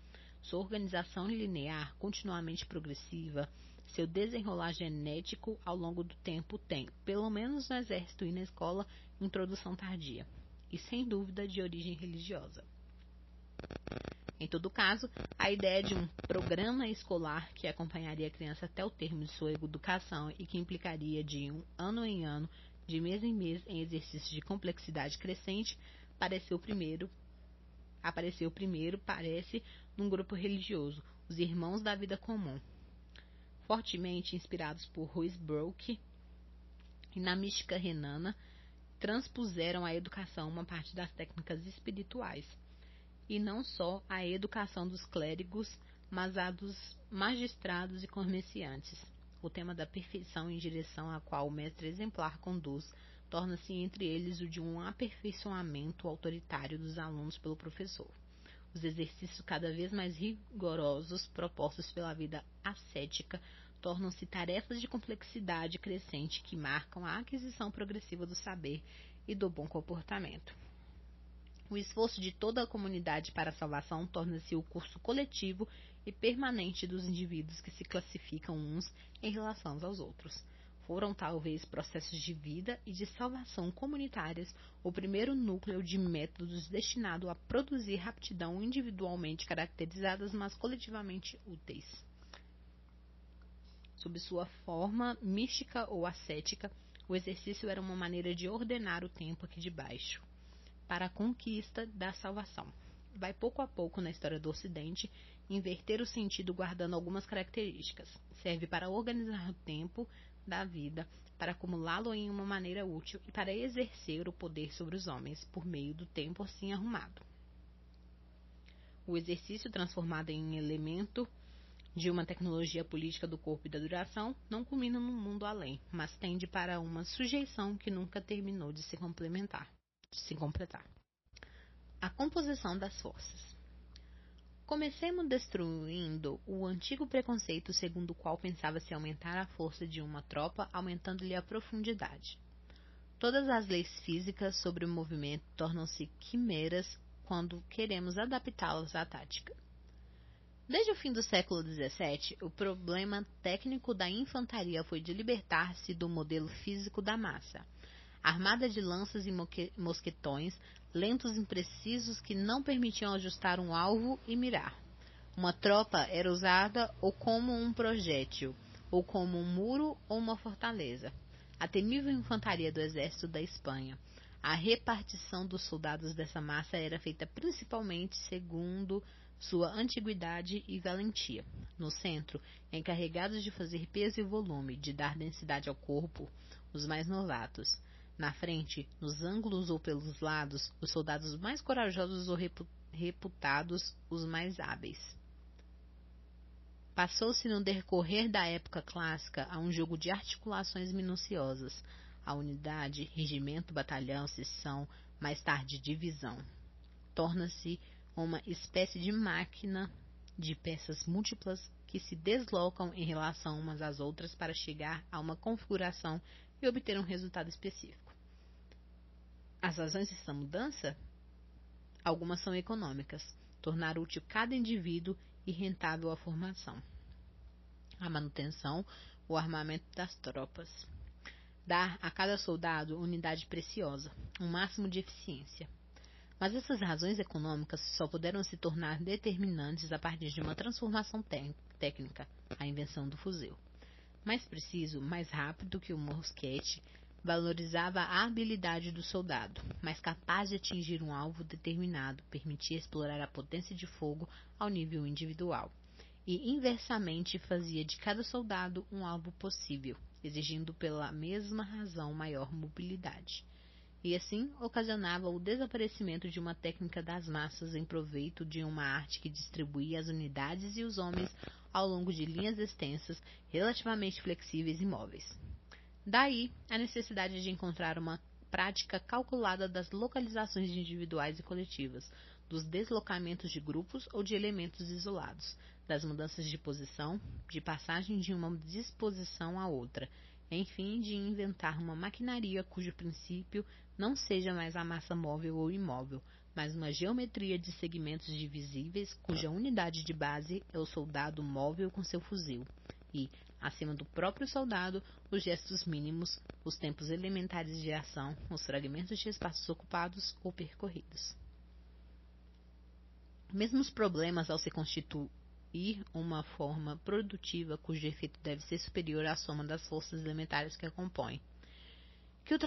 Sua organização linear, continuamente progressiva, seu desenrolar genético ao longo do tempo tem, pelo menos no exército e na escola, introdução tardia, e sem dúvida de origem religiosa. Em todo caso, a ideia de um programa escolar que acompanharia a criança até o termo de sua educação e que implicaria de um ano em ano, de mês em mês, em exercícios de complexidade crescente, pareceu primeiro apareceu primeiro, parece, num grupo religioso, os Irmãos da Vida Comum, fortemente inspirados por Ruysbrock e na mística renana, transpuseram à educação uma parte das técnicas espirituais, e não só a educação dos clérigos, mas a dos magistrados e comerciantes. O tema da perfeição em direção à qual o mestre exemplar conduz torna-se entre eles o de um aperfeiçoamento autoritário dos alunos pelo professor os exercícios cada vez mais rigorosos propostos pela vida ascética tornam-se tarefas de complexidade crescente que marcam a aquisição progressiva do saber e do bom comportamento. O esforço de toda a comunidade para a salvação torna-se o curso coletivo e permanente dos indivíduos que se classificam uns em relação aos outros foram talvez processos de vida e de salvação comunitárias o primeiro núcleo de métodos destinado a produzir raptidão individualmente caracterizadas, mas coletivamente úteis. Sob sua forma mística ou ascética, o exercício era uma maneira de ordenar o tempo aqui de baixo, para a conquista da salvação. Vai pouco a pouco na história do Ocidente inverter o sentido guardando algumas características. Serve para organizar o tempo, da vida para acumulá-lo em uma maneira útil e para exercer o poder sobre os homens por meio do tempo assim arrumado. O exercício transformado em elemento de uma tecnologia política do corpo e da duração não culmina no mundo além, mas tende para uma sujeição que nunca terminou de se complementar, se completar. A composição das forças. Comecemos destruindo o antigo preconceito segundo o qual pensava-se aumentar a força de uma tropa aumentando-lhe a profundidade. Todas as leis físicas sobre o movimento tornam-se quimeras quando queremos adaptá-las à tática. Desde o fim do século XVII, o problema técnico da infantaria foi de libertar-se do modelo físico da massa, armada de lanças e mosquetões, lentos e imprecisos que não permitiam ajustar um alvo e mirar. Uma tropa era usada ou como um projétil, ou como um muro ou uma fortaleza. A temível infantaria do exército da Espanha. A repartição dos soldados dessa massa era feita principalmente segundo sua antiguidade e valentia. No centro, encarregados de fazer peso e volume, de dar densidade ao corpo, os mais novatos. Na frente, nos ângulos ou pelos lados, os soldados mais corajosos ou reputados, os mais hábeis. Passou-se no decorrer da época clássica a um jogo de articulações minuciosas, a unidade, regimento, batalhão, seção, mais tarde divisão. Torna-se uma espécie de máquina de peças múltiplas que se deslocam em relação umas às outras para chegar a uma configuração e obter um resultado específico. As razões dessa mudança? Algumas são econômicas, tornar útil cada indivíduo e rentável a formação, a manutenção, o armamento das tropas, dar a cada soldado unidade preciosa, um máximo de eficiência, mas essas razões econômicas só puderam se tornar determinantes a partir de uma transformação técnica, a invenção do fuzil. Mais preciso, mais rápido que o mosquete, valorizava a habilidade do soldado, mais capaz de atingir um alvo determinado, permitia explorar a potência de fogo ao nível individual, e inversamente fazia de cada soldado um alvo possível, exigindo pela mesma razão maior mobilidade e assim ocasionava o desaparecimento de uma técnica das massas em proveito de uma arte que distribuía as unidades e os homens ao longo de linhas extensas, relativamente flexíveis e móveis. Daí a necessidade de encontrar uma prática calculada das localizações individuais e coletivas, dos deslocamentos de grupos ou de elementos isolados, das mudanças de posição, de passagem de uma disposição a outra, enfim, de inventar uma maquinaria cujo princípio não seja mais a massa móvel ou imóvel, mas uma geometria de segmentos divisíveis cuja unidade de base é o soldado móvel com seu fuzil, e, acima do próprio soldado, os gestos mínimos, os tempos elementares de ação, os fragmentos de espaços ocupados ou percorridos. Mesmos problemas ao se constituir uma forma produtiva cujo efeito deve ser superior à soma das forças elementares que a compõem que o,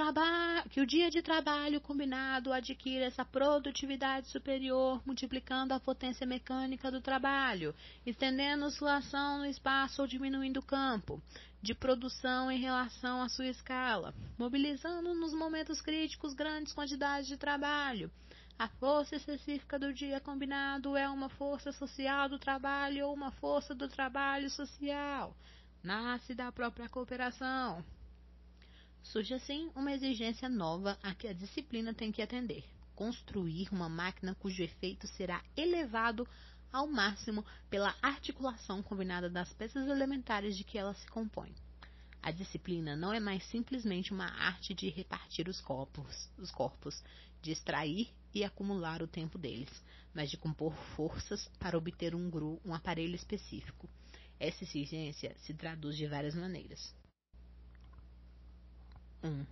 que o dia de trabalho combinado adquira essa produtividade superior, multiplicando a potência mecânica do trabalho, estendendo sua ação no espaço ou diminuindo o campo de produção em relação à sua escala, mobilizando nos momentos críticos grandes quantidades de trabalho. A força específica do dia combinado é uma força social do trabalho ou uma força do trabalho social. Nasce da própria cooperação. Surge assim uma exigência nova a que a disciplina tem que atender: construir uma máquina cujo efeito será elevado ao máximo pela articulação combinada das peças elementares de que ela se compõe. A disciplina não é mais simplesmente uma arte de repartir os corpos, os corpos, de extrair e acumular o tempo deles, mas de compor forças para obter um, um aparelho específico. Essa exigência se traduz de várias maneiras. 1.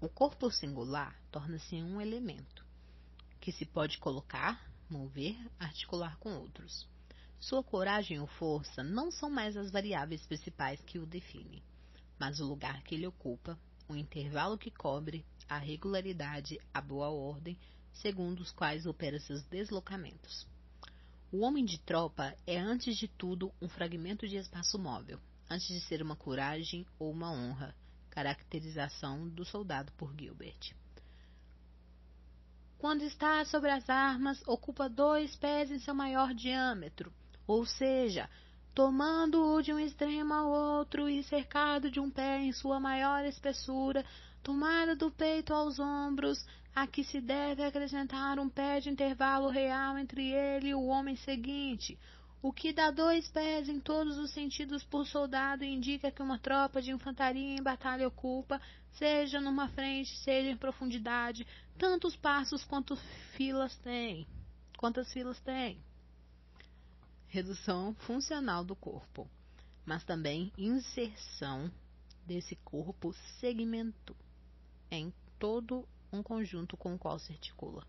O corpo singular torna-se um elemento que se pode colocar, mover, articular com outros. Sua coragem ou força não são mais as variáveis principais que o definem, mas o lugar que ele ocupa, o intervalo que cobre, a regularidade, a boa ordem, segundo os quais opera seus deslocamentos. O homem de tropa é, antes de tudo, um fragmento de espaço móvel, antes de ser uma coragem ou uma honra, Caracterização do soldado por Gilbert. Quando está sobre as armas, ocupa dois pés em seu maior diâmetro, ou seja, tomando-o de um extremo ao outro e cercado de um pé em sua maior espessura, tomada do peito aos ombros, a que se deve acrescentar um pé de intervalo real entre ele e o homem seguinte, o que dá dois pés em todos os sentidos por soldado indica que uma tropa de infantaria em batalha ocupa, seja numa frente, seja em profundidade, tantos passos quanto filas tem. Quantas filas tem? Redução funcional do corpo, mas também inserção desse corpo segmento em todo um conjunto com o qual se articula.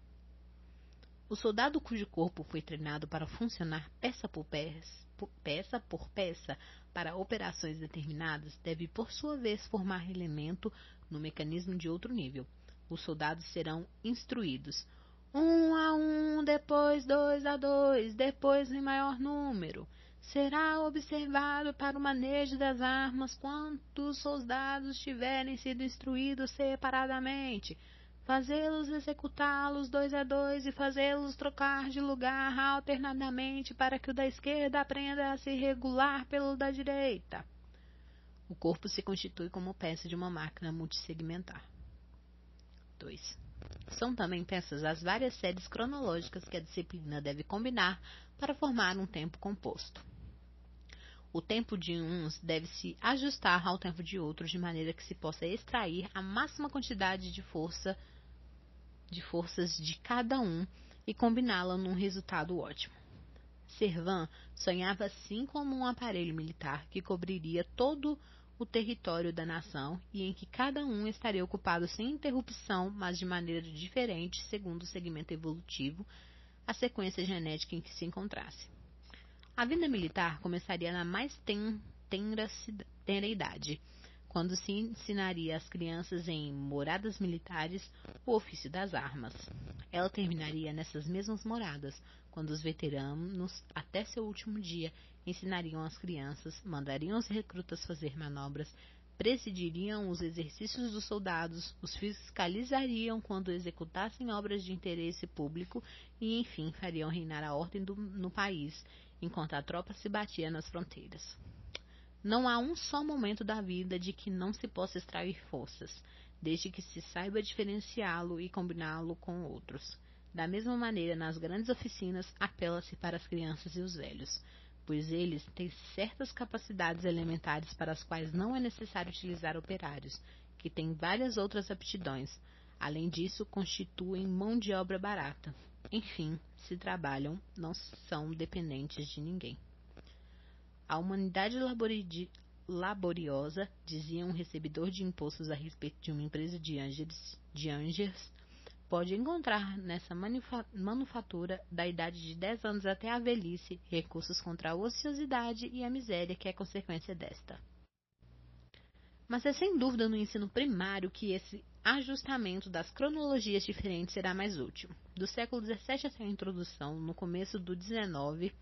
O soldado cujo corpo foi treinado para funcionar peça por peça, peça por peça para operações determinadas deve, por sua vez, formar elemento no mecanismo de outro nível. Os soldados serão instruídos um a um, depois dois a dois, depois em maior número. Será observado para o manejo das armas quantos soldados tiverem sido instruídos separadamente fazê-los executá-los dois a dois e fazê-los trocar de lugar alternadamente para que o da esquerda aprenda a se regular pelo da direita. O corpo se constitui como peça de uma máquina multissegmentar. 2. São também peças as várias séries cronológicas que a disciplina deve combinar para formar um tempo composto. O tempo de uns deve se ajustar ao tempo de outros de maneira que se possa extrair a máxima quantidade de força de forças de cada um e combiná-la num resultado ótimo. Servan sonhava assim como um aparelho militar que cobriria todo o território da nação e em que cada um estaria ocupado sem interrupção, mas de maneira diferente, segundo o segmento evolutivo, a sequência genética em que se encontrasse. A vida militar começaria na mais tenra, tenra idade, quando se ensinaria às crianças em moradas militares o ofício das armas. Ela terminaria nessas mesmas moradas, quando os veteranos, até seu último dia, ensinariam às crianças, mandariam os recrutas fazer manobras, presidiriam os exercícios dos soldados, os fiscalizariam quando executassem obras de interesse público e, enfim, fariam reinar a ordem do, no país, enquanto a tropa se batia nas fronteiras. Não há um só momento da vida de que não se possa extrair forças, desde que se saiba diferenciá-lo e combiná-lo com outros. Da mesma maneira, nas grandes oficinas, apela-se para as crianças e os velhos, pois eles têm certas capacidades elementares para as quais não é necessário utilizar operários, que têm várias outras aptidões. Além disso, constituem mão de obra barata. Enfim, se trabalham, não são dependentes de ninguém. A humanidade laboriosa, dizia um recebedor de impostos a respeito de uma empresa de Angers, de Angers pode encontrar nessa manufatura, da idade de 10 anos até a velhice, recursos contra a ociosidade e a miséria que é consequência desta. Mas é sem dúvida no ensino primário que esse ajustamento das cronologias diferentes será mais útil. Do século XVII até a introdução, no começo do XIX,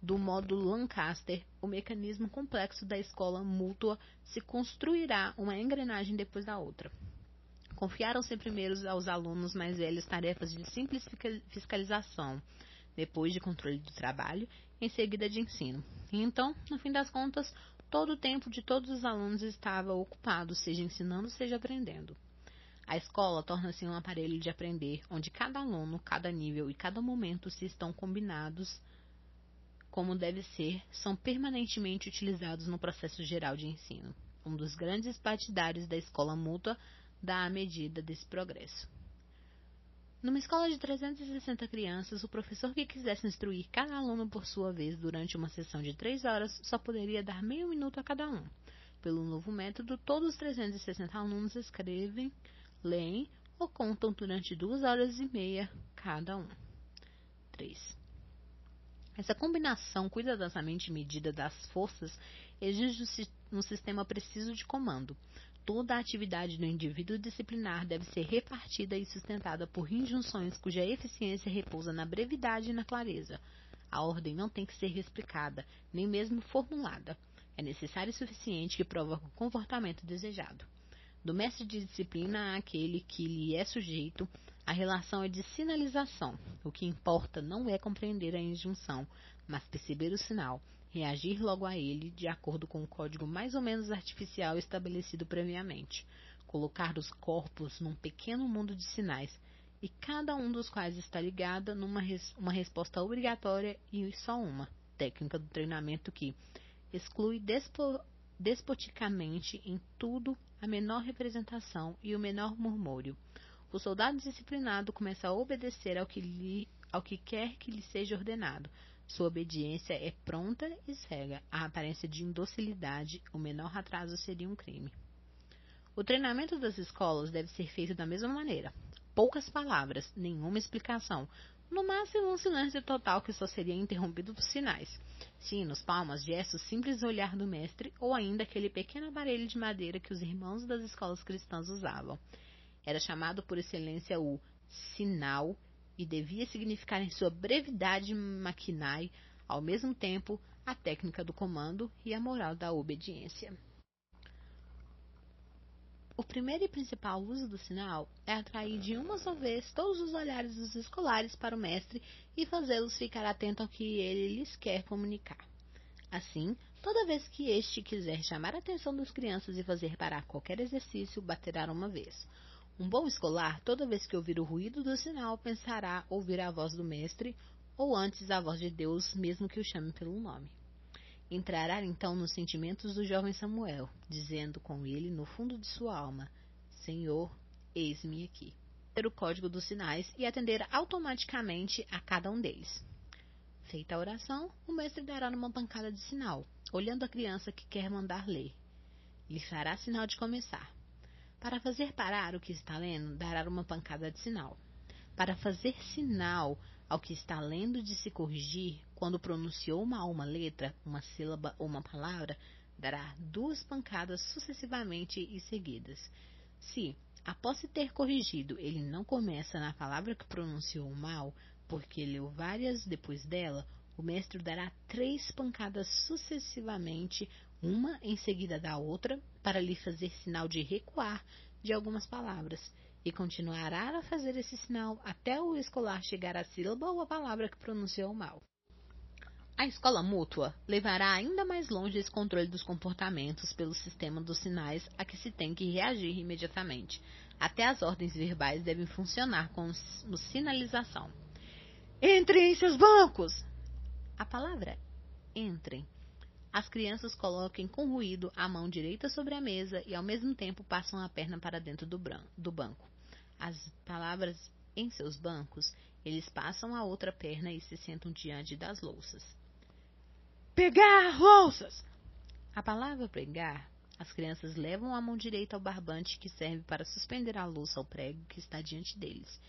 do módulo Lancaster, o mecanismo complexo da escola mútua se construirá uma engrenagem depois da outra. Confiaram-se primeiro aos alunos mais velhos tarefas de simples fiscalização, depois de controle do trabalho, em seguida de ensino. E então, no fim das contas, todo o tempo de todos os alunos estava ocupado, seja ensinando, seja aprendendo. A escola torna-se um aparelho de aprender, onde cada aluno, cada nível e cada momento se estão combinados como deve ser, são permanentemente utilizados no processo geral de ensino. Um dos grandes partidários da escola mútua dá a medida desse progresso. Numa escola de 360 crianças, o professor que quisesse instruir cada aluno por sua vez durante uma sessão de três horas só poderia dar meio minuto a cada um. Pelo novo método, todos os 360 alunos escrevem, leem ou contam durante duas horas e meia cada um. 3. Essa combinação cuidadosamente medida das forças exige um sistema preciso de comando. Toda a atividade do indivíduo disciplinar deve ser repartida e sustentada por injunções cuja eficiência repousa na brevidade e na clareza. A ordem não tem que ser explicada, nem mesmo formulada. É necessário e suficiente que provoque o comportamento desejado. Do mestre de disciplina àquele que lhe é sujeito, a relação é de sinalização. O que importa não é compreender a injunção, mas perceber o sinal, reagir logo a ele de acordo com o código mais ou menos artificial estabelecido previamente. colocar os corpos num pequeno mundo de sinais, e cada um dos quais está ligado numa res uma resposta obrigatória e só uma, técnica do treinamento que exclui despo despoticamente em tudo a menor representação e o menor murmúrio. O soldado disciplinado começa a obedecer ao que, lhe, ao que quer que lhe seja ordenado. Sua obediência é pronta e cega. A aparência de indocilidade, o menor atraso seria um crime. O treinamento das escolas deve ser feito da mesma maneira. Poucas palavras, nenhuma explicação. No máximo, um silêncio total que só seria interrompido por sinais. Sinos, palmas, gestos, simples olhar do mestre ou ainda aquele pequeno aparelho de madeira que os irmãos das escolas cristãs usavam. Era chamado por excelência o sinal e devia significar em sua brevidade maquinai, ao mesmo tempo, a técnica do comando e a moral da obediência. O primeiro e principal uso do sinal é atrair de uma só vez todos os olhares dos escolares para o mestre e fazê-los ficar atentos ao que ele lhes quer comunicar. Assim, toda vez que este quiser chamar a atenção das crianças e fazer parar qualquer exercício, baterá uma vez. Um bom escolar, toda vez que ouvir o ruído do sinal, pensará ouvir a voz do mestre, ou antes a voz de Deus, mesmo que o chame pelo nome. Entrará então nos sentimentos do jovem Samuel, dizendo com ele no fundo de sua alma: Senhor, eis-me aqui. Ter o código dos sinais e atender automaticamente a cada um deles. Feita a oração, o mestre dará uma pancada de sinal, olhando a criança que quer mandar ler. Lhe fará sinal de começar. Para fazer parar o que está lendo, dará uma pancada de sinal. Para fazer sinal ao que está lendo de se corrigir, quando pronunciou uma uma letra, uma sílaba ou uma palavra, dará duas pancadas sucessivamente e seguidas. Se, após se ter corrigido, ele não começa na palavra que pronunciou mal, porque leu várias depois dela, o mestre dará três pancadas sucessivamente, uma em seguida da outra, para lhe fazer sinal de recuar de algumas palavras e continuará a fazer esse sinal até o escolar chegar à sílaba ou à palavra que pronunciou mal. A escola mútua levará ainda mais longe esse controle dos comportamentos pelo sistema dos sinais a que se tem que reagir imediatamente. Até as ordens verbais devem funcionar com sinalização. Entrem em seus bancos! A palavra entrem. As crianças coloquem com ruído a mão direita sobre a mesa e ao mesmo tempo passam a perna para dentro do, do banco as palavras em seus bancos, eles passam a outra perna e se sentam diante das louças. Pegar louças! A palavra pregar, as crianças levam a mão direita ao barbante que serve para suspender a louça ao prego que está diante deles,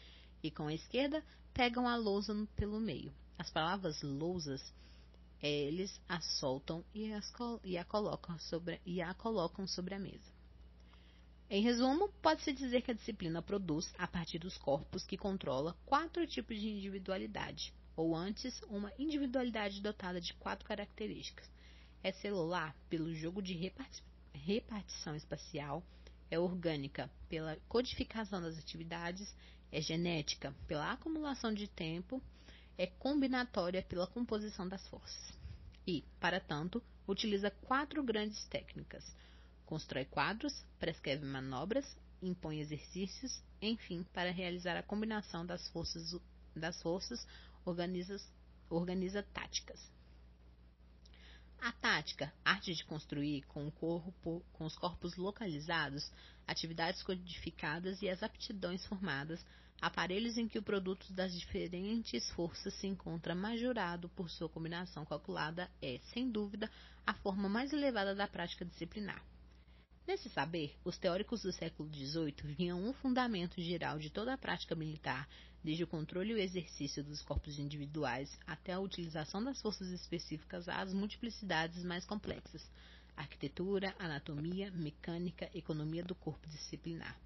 e com a esquerda pegam a lousa pelo meio. As palavras lousas, eles a soltam e, as, e, a colocam sobre, e a colocam sobre a mesa. Em resumo, pode-se dizer que a disciplina produz, a partir dos corpos que controla, quatro tipos de individualidade, ou antes, uma individualidade dotada de quatro características. É celular, pelo jogo de repartição espacial, é orgânica, pela codificação das atividades, é genética, pela acumulação de tempo, é combinatória pela composição das forças. E, para tanto, utiliza quatro grandes técnicas constrói quadros, prescreve manobras, impõe exercícios, enfim, para realizar a combinação das forças, das forças organiza, organiza táticas. A tática, arte de construir com, corpo, com os corpos localizados, atividades codificadas e as aptidões formadas, aparelhos em que o produto das diferentes forças se encontra majorado por sua combinação calculada, é, sem dúvida, a forma mais elevada da prática disciplinar. Nesse saber, os teóricos do século XVIII viam um fundamento geral de toda a prática militar, desde o controle e o exercício dos corpos individuais até a utilização das forças específicas às multiplicidades mais complexas, arquitetura, anatomia, mecânica, economia do corpo disciplinar.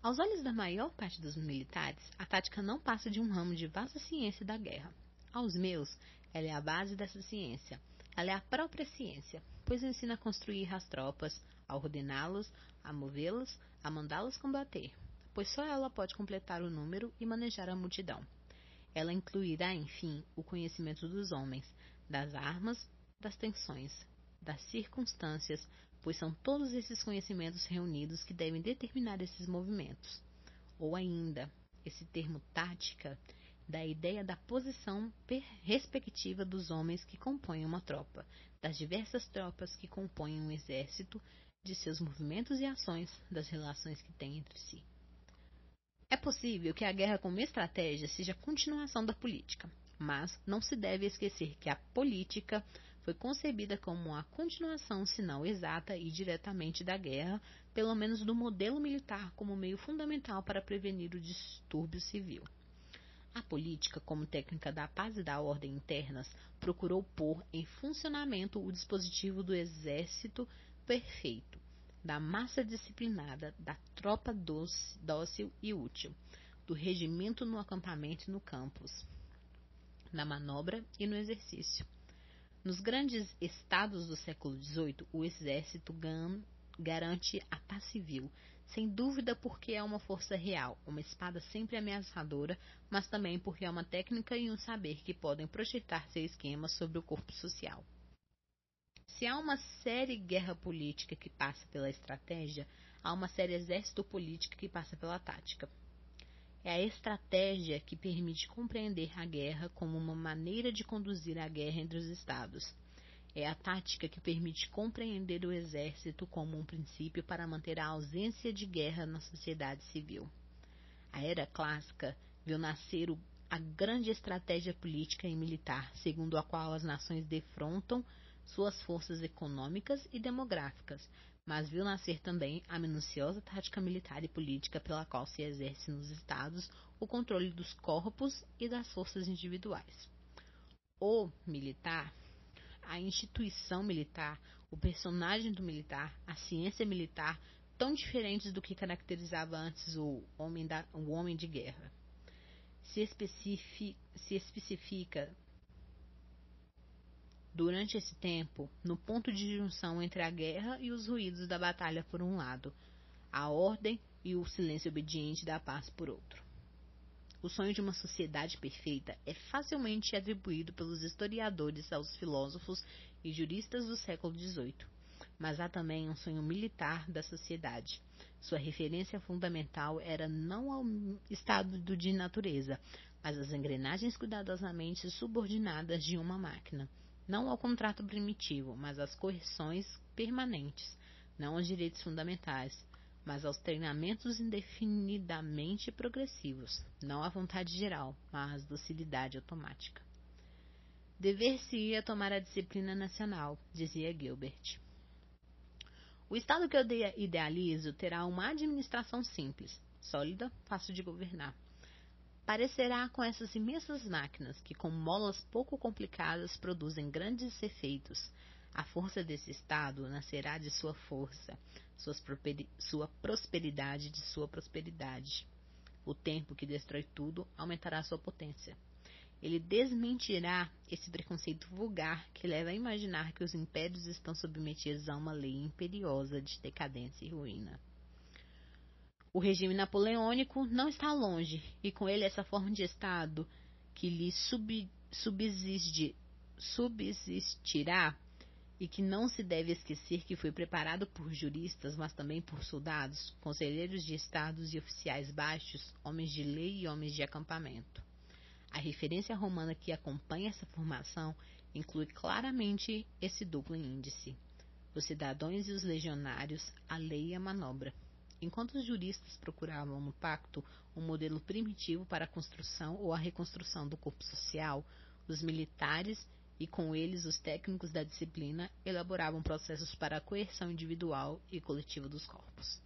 Aos olhos da maior parte dos militares, a tática não passa de um ramo de vasta ciência da guerra. Aos meus, ela é a base dessa ciência. Ela é a própria ciência, pois ensina a construir as tropas, a ordená-los, a movê-los, a mandá-los combater, pois só ela pode completar o número e manejar a multidão. Ela incluirá, enfim, o conhecimento dos homens, das armas, das tensões, das circunstâncias, pois são todos esses conhecimentos reunidos que devem determinar esses movimentos. Ou ainda, esse termo tática da ideia da posição respectiva dos homens que compõem uma tropa, das diversas tropas que compõem um exército, de seus movimentos e ações, das relações que têm entre si. É possível que a guerra como estratégia seja a continuação da política, mas não se deve esquecer que a política foi concebida como a continuação, se não exata e diretamente da guerra, pelo menos do modelo militar como meio fundamental para prevenir o distúrbio civil. A política, como técnica da paz e da ordem internas, procurou pôr em funcionamento o dispositivo do exército perfeito, da massa disciplinada, da tropa doce, dócil e útil, do regimento no acampamento e no campus, na manobra e no exercício. Nos grandes estados do século XVIII, o exército garante a paz civil, sem dúvida porque é uma força real, uma espada sempre ameaçadora, mas também porque é uma técnica e um saber que podem projetar seu esquema sobre o corpo social. Se há uma série guerra política que passa pela estratégia, há uma série exército política que passa pela tática. É a estratégia que permite compreender a guerra como uma maneira de conduzir a guerra entre os estados. É a tática que permite compreender o exército como um princípio para manter a ausência de guerra na sociedade civil. A era clássica viu nascer o, a grande estratégia política e militar, segundo a qual as nações defrontam suas forças econômicas e demográficas, mas viu nascer também a minuciosa tática militar e política pela qual se exerce nos estados o controle dos corpos e das forças individuais. O militar, a instituição militar, o personagem do militar, a ciência militar, tão diferentes do que caracterizava antes o homem, da, o homem de guerra. Se, se especifica durante esse tempo, no ponto de junção entre a guerra e os ruídos da batalha por um lado, a ordem e o silêncio obediente da paz por outro. O sonho de uma sociedade perfeita é facilmente atribuído pelos historiadores aos filósofos e juristas do século XVIII. Mas há também um sonho militar da sociedade. Sua referência fundamental era não ao estado de natureza, mas às engrenagens cuidadosamente subordinadas de uma máquina não ao contrato primitivo, mas às correções permanentes, não aos direitos fundamentais, mas aos treinamentos indefinidamente progressivos, não à vontade geral, mas à docilidade automática. Dever-se-ia tomar a disciplina nacional, dizia Gilbert. O Estado que eu idealizo terá uma administração simples, sólida, fácil de governar Parecerá com essas imensas máquinas que, com molas pouco complicadas, produzem grandes efeitos. A força desse Estado nascerá de sua força, sua prosperidade de sua prosperidade. O tempo que destrói tudo aumentará sua potência. Ele desmentirá esse preconceito vulgar que leva a imaginar que os impérios estão submetidos a uma lei imperiosa de decadência e ruína. O regime napoleônico não está longe, e com ele essa forma de Estado que lhe sub, subsiste, subsistirá e que não se deve esquecer que foi preparado por juristas, mas também por soldados, conselheiros de estados e oficiais baixos, homens de lei e homens de acampamento. A referência romana que acompanha essa formação inclui claramente esse duplo índice: os cidadãos e os legionários, a lei e a manobra. Enquanto os juristas procuravam no pacto um modelo primitivo para a construção ou a reconstrução do corpo social, os militares e com eles os técnicos da disciplina elaboravam processos para a coerção individual e coletiva dos corpos.